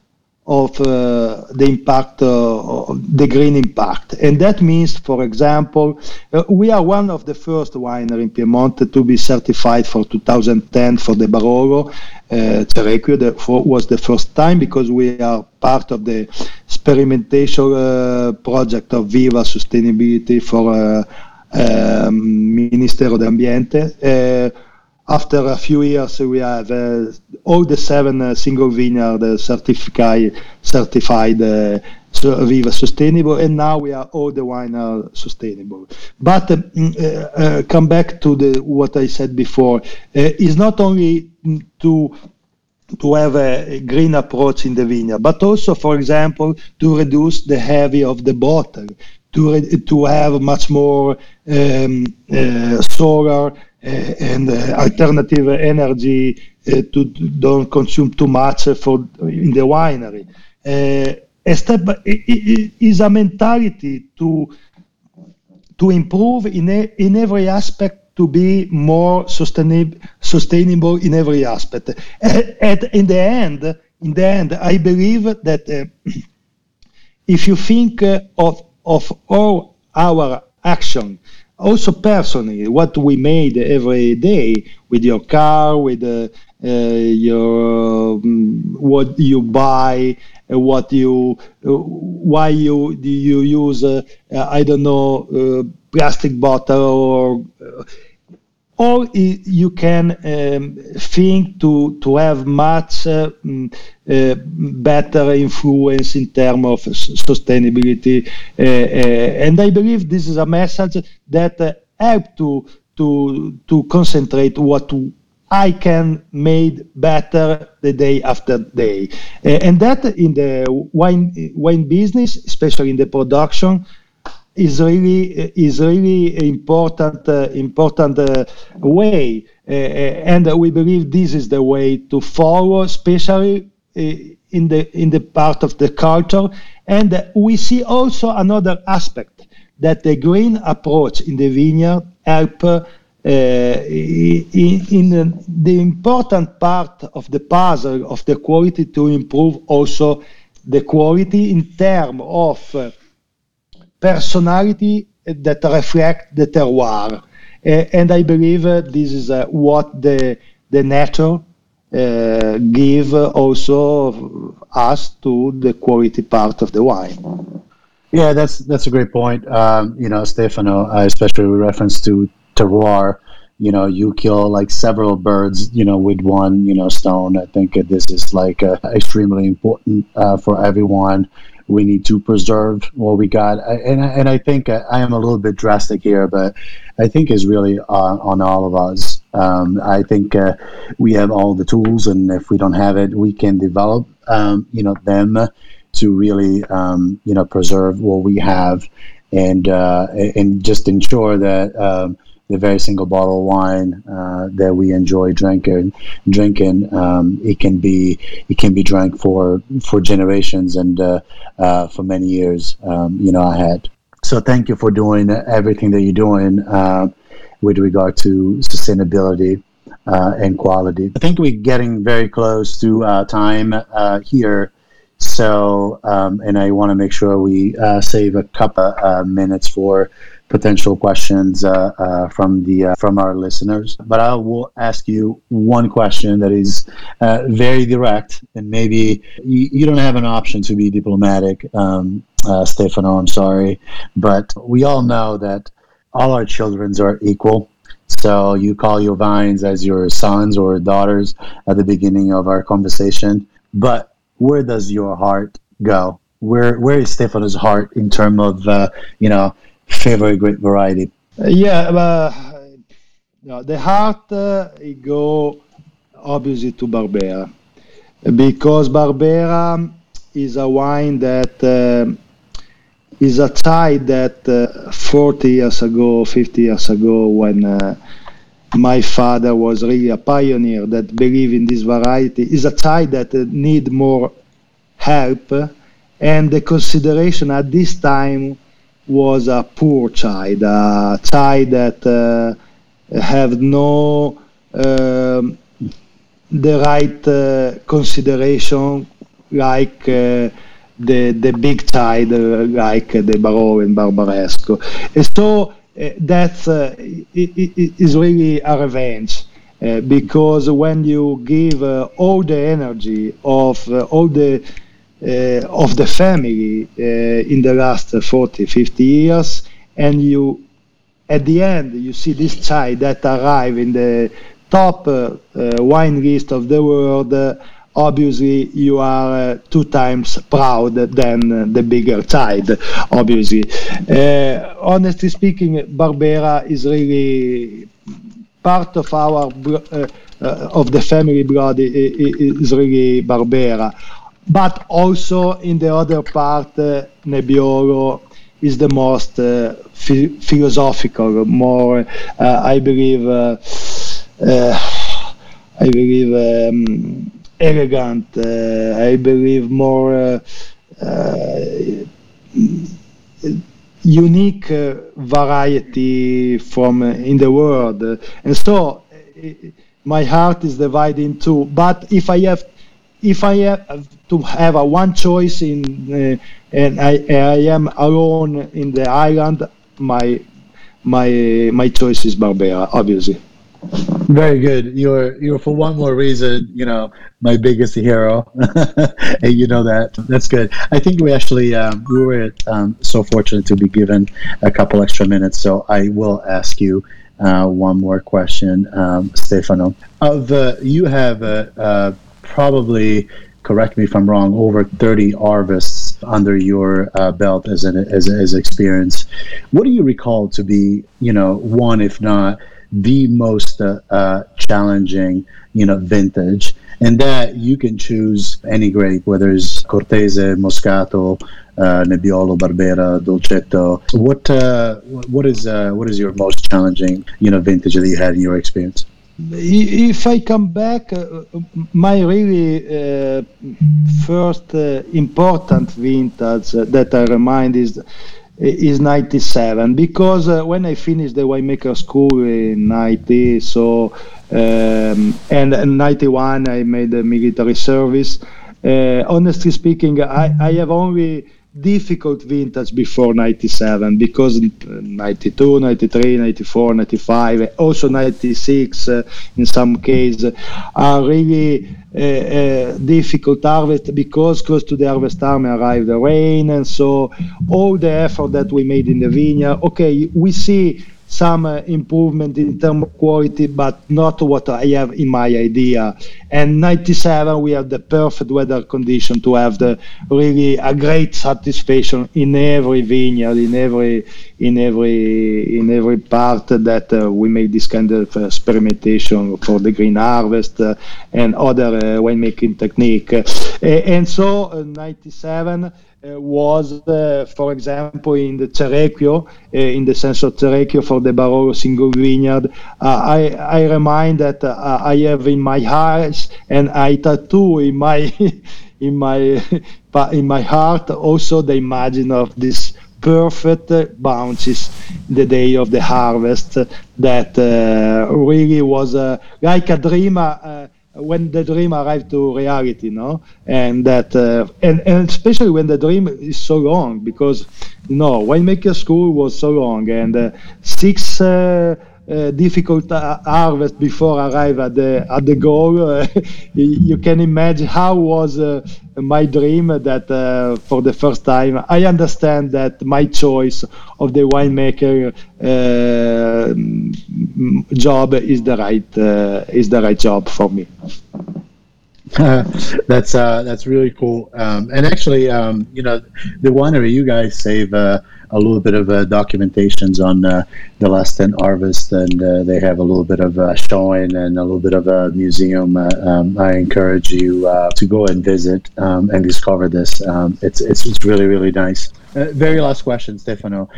of uh, the impact, uh, the green impact. And that means, for example, uh, we are one of the first winery in Piedmont to be certified for 2010 for the Barolo. Uh, Cerequio that was the first time because we are part of the experimentation uh, project of Viva Sustainability for uh, um, Ministero dell'Ambiente. Uh, after a few years, we have uh, all the seven uh, single vineyard uh, certified uh, Viva sustainable, and now we are all the wine are sustainable. But uh, mm, uh, uh, come back to the what I said before. it's not only to to have a green approach in the vineyard, but also, for example, to reduce the heavy of the bottle, to to have much more um, solar uh, and uh, alternative energy uh, to don't consume too much for in the winery. a step is a mentality to to improve in a, in every aspect to be more sustainable sustainable in every aspect. At, in the end, in the end, I believe that uh, if you think uh, of of all our action also personally what we made every day with your car with uh, uh, your um, what you buy uh, what you uh, why you you use uh, i don't know uh, plastic bottle or or you can um, think to to have much uh, mm, uh, better influence in terms of sustainability, uh, uh, and I believe this is a message that uh, help to to to concentrate what I can made better the day after day, uh, and that in the wine wine business, especially in the production, is really is really important uh, important uh, way, uh, and we believe this is the way to follow, especially in the in the part of the culture. And we see also another aspect that the green approach in the vineyard help uh, in, in, the important part of the puzzle of the quality to improve also the quality in terms of uh, personality that reflect the terroir. And I believe this is uh, what the, the nature uh, give also us to the quality part of the wine.
Yeah, that's that's a great point. Um, you know, Stefano, especially with reference to terroir. You know, you kill like several birds, you know, with one, you know, stone. I think this is like uh, extremely important uh, for everyone we need to preserve what we got. And and I think I am a little bit drastic here, but I think is really on, on all of us. Um, I think uh, we have all the tools, and if we don't have it, we can develop, um, you know, them to really, um, you know, preserve what we have, and uh, and just ensure that um, the very single bottle of wine uh, that we enjoy drinking, drinking, um, it can be it can be drank for for generations and uh, uh, for many years. Um, you know, I had. So thank you for doing everything that you're doing uh, with regard to sustainability uh, and quality. I think we're getting very close to uh, time here. So, um, and I want to make sure we save a couple minutes for potential questions uh, uh, from the uh, from our listeners. But I will ask you one question that is uh, very direct, and maybe you, you, don't have an option to be diplomatic, um, uh, Stefano. I'm sorry, but we all know that all our children are equal. So you call your vines as your sons or daughters at the beginning of our conversation, but where does your heart go? Where where is Stefano's heart in terms of uh, you know favorite great variety?
yeah, uh, no, the heart uh, go obviously to Barbera because Barbera is a wine that uh, is a type that uh, 40 years ago, 50 years ago, when uh, my father was really a pioneer that believed in this variety, is a type that uh, need more help, and the consideration at this time was a poor child, a child that uh, have no um, the right uh, consideration like uh, the the big child uh, like the Barolo and Barbaresco. And so uh, that's uh, it, it is really a revenge. because when you give all the energy of all the of the family uh, in the last 40, 50 years, and you, at the end, you see this child that arrive in the top uh, wine list of the world. Obviously you are uh, two times proud than uh, the bigger child obviously. Uh, honestly speaking barbera is really part of our of the family blood is really barbera but also in the other part, uh, Nebbiolo is the most uh, philosophical, more, uh, I believe, uh, uh, I believe, um, elegant. Uh, I believe more unique variety from in the world, and so my heart is divided in two. But if I have if I have to have a one choice in uh, and I, I am alone in the island, my my my choice is Barbera, obviously.
Very good. You're you're for one more reason, you know, my biggest hero, and you know that. That's good. I think we actually um, we were um, so fortunate to be given a couple extra minutes, so I will ask you uh, one more question, um, Stefano. Of uh, you have uh, uh probably correct me if I'm wrong, over 30 harvests under your uh, belt as an as, as experience. What do you recall to be, you know, one if not the most uh, uh, challenging, you know, vintage? And that you can choose any grape, whether it's Cortese, Moscato, uh, Nebbiolo, Barbera, Dolcetto. What uh, what is uh, what is your most challenging, you know, vintage that you had in your experience?
If I come back, uh, my really uh, first uh, important vintage that I remind is is 97 because uh, when I finished the winemaker school in 90 so um, and in 91 I made the military service. Uh, honestly speaking I, I have only difficult vintage before 97 because 92 93 94 95 also 96 uh, in some cases are really uh, uh, difficult harvest because close to the harvest time arrived the rain and so all the effort that we made in the vineyard okay we see some uh, improvement in terms of quality, but not what I have in my idea. And 97, we have the perfect weather condition to have the really a great satisfaction in every vineyard, in every in every in every part that uh, we make this kind of uh, experimentation for the green harvest uh, and other uh, winemaking technique. and so, 97 uh, was, uh, for example, in the Cerequio, uh, in the sense of Cerequio for the Barolo single vineyard. I, I remind that I have in my eyes and I tattoo in my in my in my heart also the imagine of this perfect bounces the day of the harvest that uh, really was uh, like a dream uh, when the dream arrived to reality, no, and that, uh, and, and especially when the dream is so long, because you know, winemaker school was so long, and uh, six uh, uh, difficult harvest before arrive at the at the goal. You can imagine how was uh, my dream that uh, for the first time I understand that my choice of the winemaker job is the right is the right job for me.
that's that's really cool. Um, and actually, um, you know, the winery you guys save a little bit of uh, documentations on uh, the last 10 harvest and uh, they have a little bit of uh, showing and a little bit of a museum. Uh, um, i encourage you uh, to go and visit um, and discover this. Um, it's, it's, it's really really nice. Very last question stefano.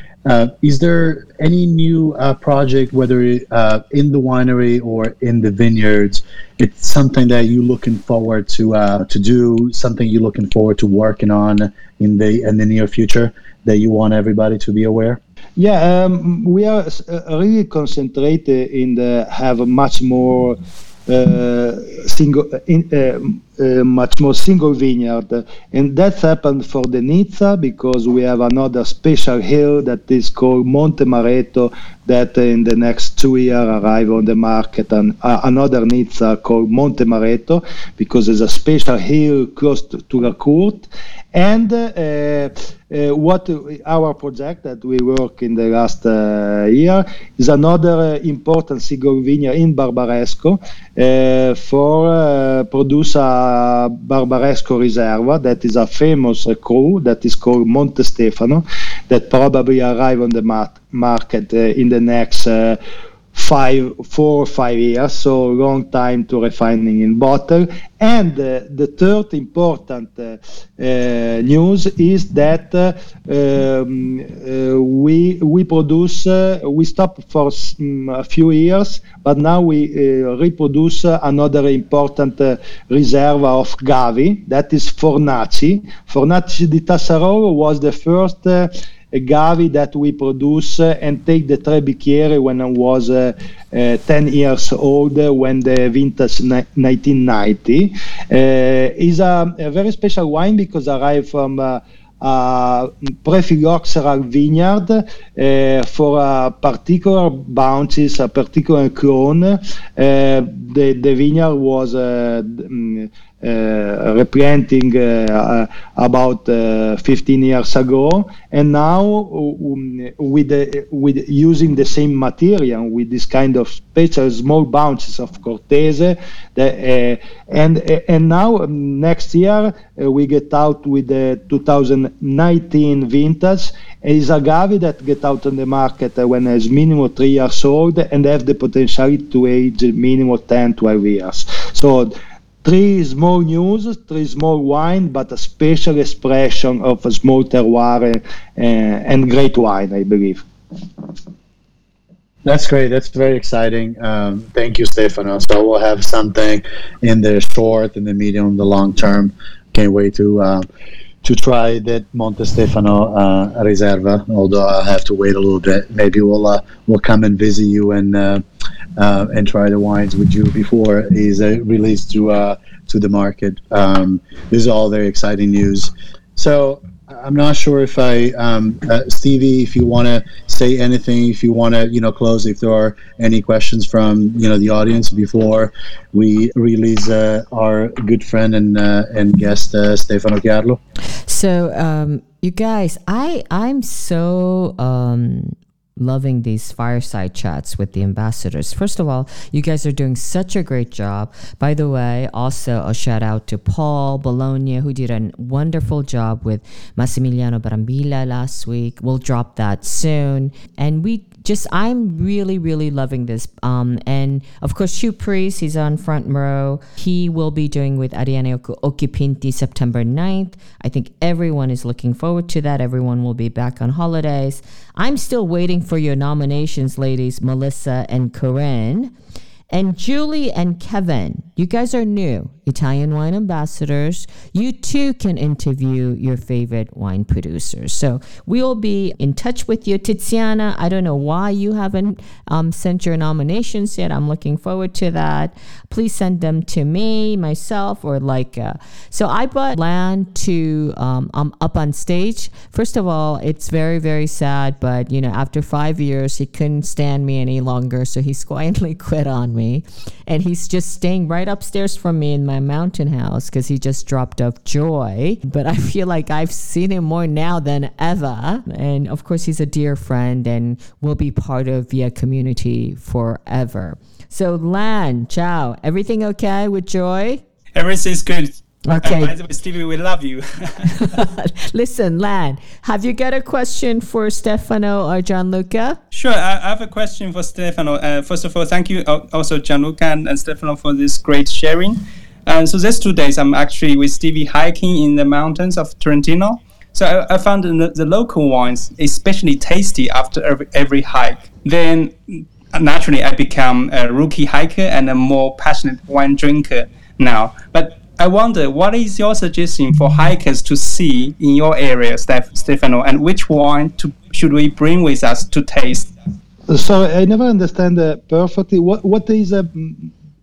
Is there any new project whether in the winery or in the vineyards? It's something that you're looking forward to to do something you're looking forward to working on in the in the near future that you want everybody to be aware?
Yeah, um, we are uh, really concentrated in the have a much more uh, single, in, uh, uh, much more single vineyard, and that's happened for the Nizza because we have another special hill that is called Monte Mareto that in the next two years arrive on the market, and uh, another Nizza called Monte Mareto because it's a special hill close to, to La Court, and uh, uh, what our project that we work in the last uh, year is another important single vineyard in Barbaresco for produce a Barbaresco Riserva that is a famous cru that is called Monte Stefano that probably arrive on the market uh, in the next uh, five, four or five years, so long time to refining in bottle. And uh, the third important uh, uh, news is that uh, um, uh, we we produce uh, we stop for um, a few years, but now we reproduce another important reserve of Gavi that is Fornaci. Fornaci di Tassarolo was the first a Gavi that we produce and take the Tre Bicchieri when I was uh, uh, 10 years old when the vintage 1990 uh, is a, a, very special wine because I arrived from uh, prephyloxera vineyard uh, for a particular bounces, a particular clone. Uh, the, the vineyard was uh, uh, replanting uh, about 15 years ago, and now um, with with using the same material with this kind of special small bounces of Cortese, the, and and now um, next year we get out with the 2019 vintage. Is a Gavi that get out on the market when it's minimum three years old and have the potential to age minimum 10 12 years. So three small news, three small wine, but a special expression of a small terroir uh, and great wine, I believe.
That's great. That's very exciting. Um, thank you, Stefano. So we'll have something in the short, in the medium, in the long term. Can't wait to uh, to try that Monte Stefano uh, Riserva. Although I'll have to wait a little bit. Maybe we'll uh, we'll come and visit you and uh, and try the wines with you before is released to uh, to the market. Um, this is all very exciting news. So I'm not sure if I, um, uh, Stevie, if you want to say anything, if you want to, you know, close, if there are any questions from, you know, the audience before we release uh, our good friend and uh, and guest uh, Stefano Chiarlo.
So, um, you guys, I I'm so um, loving these fireside chats with the ambassadors. First of all, you guys are doing such a great job. By the way, also a shout out to Paul Bologna, who did a wonderful job with Massimiliano Brambilla last week. We'll drop that soon. And we just I'm really really loving this. Um, and of course, Hugh Priest, he's on front row. He will be doing with Arianna Occhipinti September 9th. I think everyone is looking forward to that. Everyone will be back on holidays. I'm still waiting for your nominations, ladies, Melissa and Corinne. And Julie and Kevin, you guys are new Italian wine ambassadors. You too can interview your favorite wine producers. So we'll be in touch with you. Tiziana, I don't know why you haven't um, sent your nominations yet. I'm looking forward to that. Please send them to me, myself, or like. So I brought Lan to um, um, up on stage. First of all, it's very, very sad, but you know, after five years, he couldn't stand me any longer. So he quietly quit on me. And he's just staying right upstairs from me in my mountain house because he just dropped off joy. But I feel like I've seen him more now than ever. And of course, he's a dear friend and will be part of Via community forever. So, Lan, ciao. Everything okay with Joy?
Everything's good.
Okay.
Uh, by the way, Stevie, we love you.
Listen, Lan, have you got a question for Stefano or Gianluca?
Sure, I, I have a question for Stefano. Uh, first of all, thank you uh, also Gianluca and, and Stefano for this great sharing. And so these two days, I'm actually with Stevie hiking in the mountains of Trentino. So I, I found the, the, local wines especially tasty after every, every hike. Then naturally, I become a rookie hiker and a more passionate wine drinker now. But I wonder, what is your suggestion for hikers to see in your area, Steph, Stefano, and which wine to, should we bring with us to taste?
So I never understand uh, perfectly. What what is uh,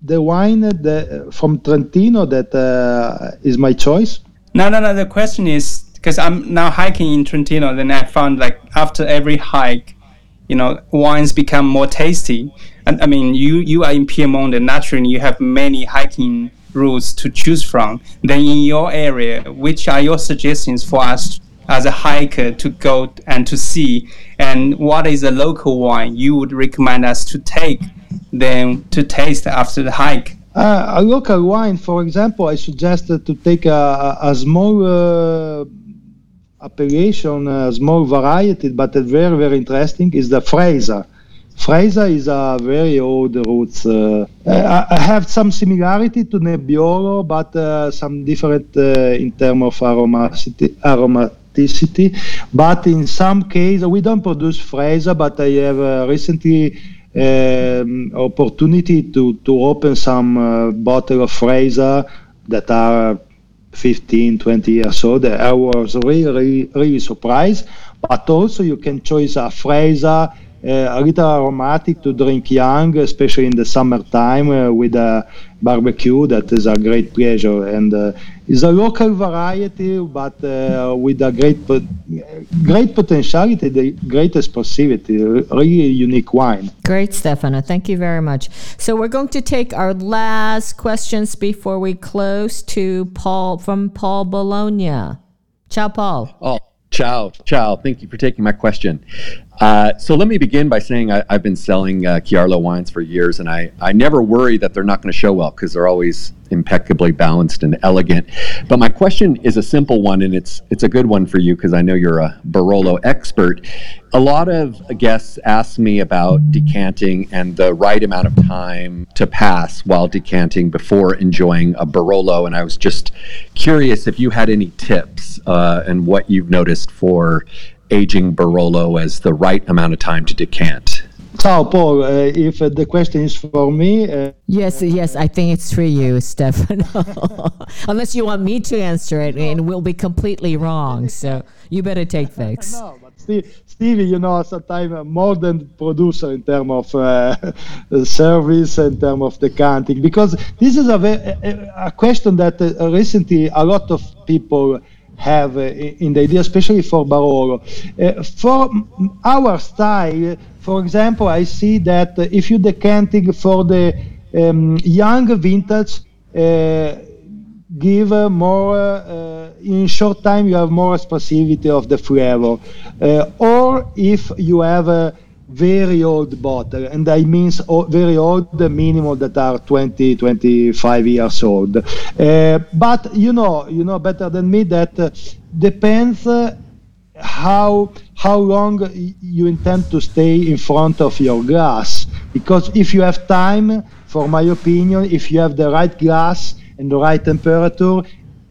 the wine that, from Trentino that uh, is my choice?
No, no, no. The question is because I'm now hiking in Trentino, then I found like after every hike, you know, wines become more tasty. And I mean, you you are in Piedmont, and naturally you have many hiking routes to choose from. Then in your area, which are your suggestions for us as a hiker to go and to see? And what is a local wine you would recommend us to take then to taste after the hike?
Uh, a local wine, for example, I suggested to take a, a, small uh, appellation, a small variety, but very, very interesting, is the Freisa. Freisa is a very old roots. Uh, I have some similarity to Nebbiolo, but uh, some different uh, in terms of aromaticity, aromaticity. But in some cases, we don't produce Freisa, but I have uh, recently um, opportunity to, to open some uh, bottle of Freisa that are 15, 20 years old. I was really, really, really surprised. But also you can choose a uh, a little aromatic to drink young, especially in the summertime uh, with a barbecue. That is a great pleasure, and uh, it's a local variety, but with a great great potentiality, the great expressivity, really unique wine.
Great, Stefano. Thank you very much. So we're going to take our last questions before we close to Paul from Paul Bologna. Ciao, Paul.
Oh. Ciao, ciao. Thank you for taking my question. Uh, so let me begin by saying I, have been selling uh, Chiarlo wines for years, and I, I never worry that they're not going to show well because they're always impeccably balanced and elegant. But my question is a simple one, and it's it's a good one for you because I know you're a Barolo expert. A lot of guests ask me about decanting and the right amount of time to pass while decanting before enjoying a Barolo, and I was just curious if you had any tips uh, and what you've noticed for aging Barolo as the right amount of time to decant?
Ciao, Paul. Uh, if uh, the question is for me. Uh,
yes, yes, I think it's for you, Stefano. Unless you want me to answer it, and we'll be completely wrong. So you better take this.
no, but Steve, Stevie, you know, sometimes a modern producer in terms of uh, service, in terms of the decanting, because this is a, a, a question that uh, recently a lot of people have uh, in the idea, especially for Barolo. Uh, for our style, for example, I see that if you decanting for the um, young vintage, uh, give more uh, in short time you have more expressivity of the flavor uh, or if you have uh, very old bottle, and I mean very old, the minimum that are 20, 25 years old. Uh, but you know, you know better than me that uh, depends uh, how how long you intend to stay in front of your glass. Because if you have time, for my opinion, if you have the right glass and the right temperature,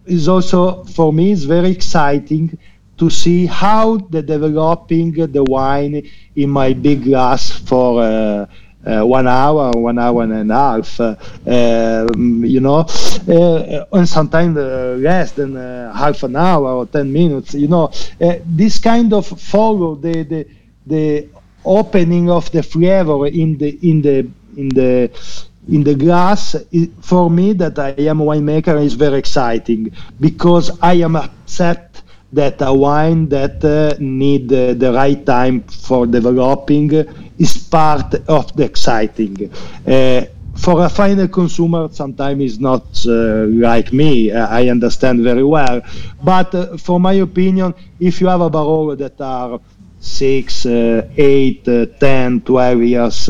is also for me it's very exciting to see how the developing the wine in my big glass for uh, uh, one hour, one hour and a half, uh, um, you know, uh, and sometimes uh, less than half an hour or 10 minutes, you know. this kind of follow the, the, the opening of the flavor in the, in the, in the, in the glass for me that I am a winemaker is very exciting because I am upset that a wine that uh, need uh, the right time for developing is part of the exciting. Uh, for a final consumer, sometimes it's not uh, like me. I understand very well, but uh, for my opinion, if you have a Barolo that are six, uh, eight, 10, 12 years,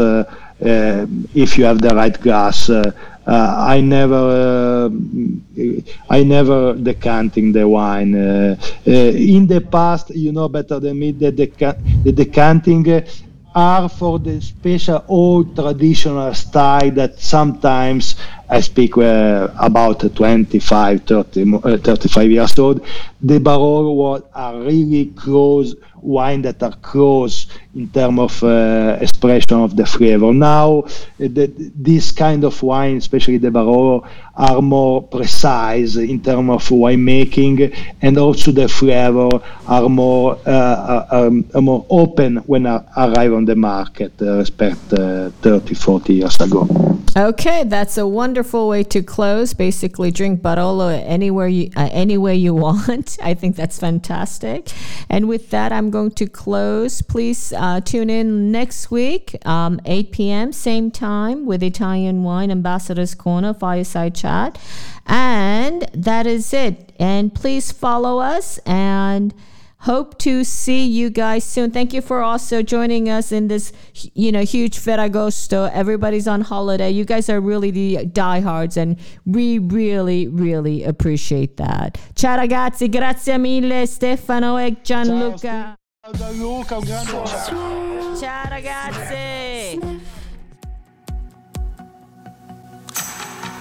if you have the right glass, uh, I never, uh, I never decanting the wine. Uh, in the past, you know better than me the, the decanting are for the special old traditional style that sometimes I speak uh, about 25, 30, uh, 35 years old. The Barolo was a really close wine that are close in terms of uh, expression of the flavor. Now, the, this kind of wine, especially the Barolo, are more precise in terms of winemaking, and also the flavor are more uh, uh um, more open when I arrive on the market uh, respect uh, 30, 40 years ago.
Okay, that's a wonderful way to close. Basically, drink Barolo anywhere you uh, any way you want. I think that's fantastic. And with that, I'm going to close. Please uh, tune in next week, um, 8 p.m. same time with Italian Wine Ambassadors Corner Fireside Chat. And that is it. And please follow us and hope to see you guys soon. Thank you for also joining us in this, you know, huge Ferragosto. Everybody's on holiday. You guys are really the diehards, and we really, really appreciate that. Ciao ragazzi, grazie mille Stefano e Gianluca. Ciao, Gianluca, un grande ciao. Ciao ragazzi.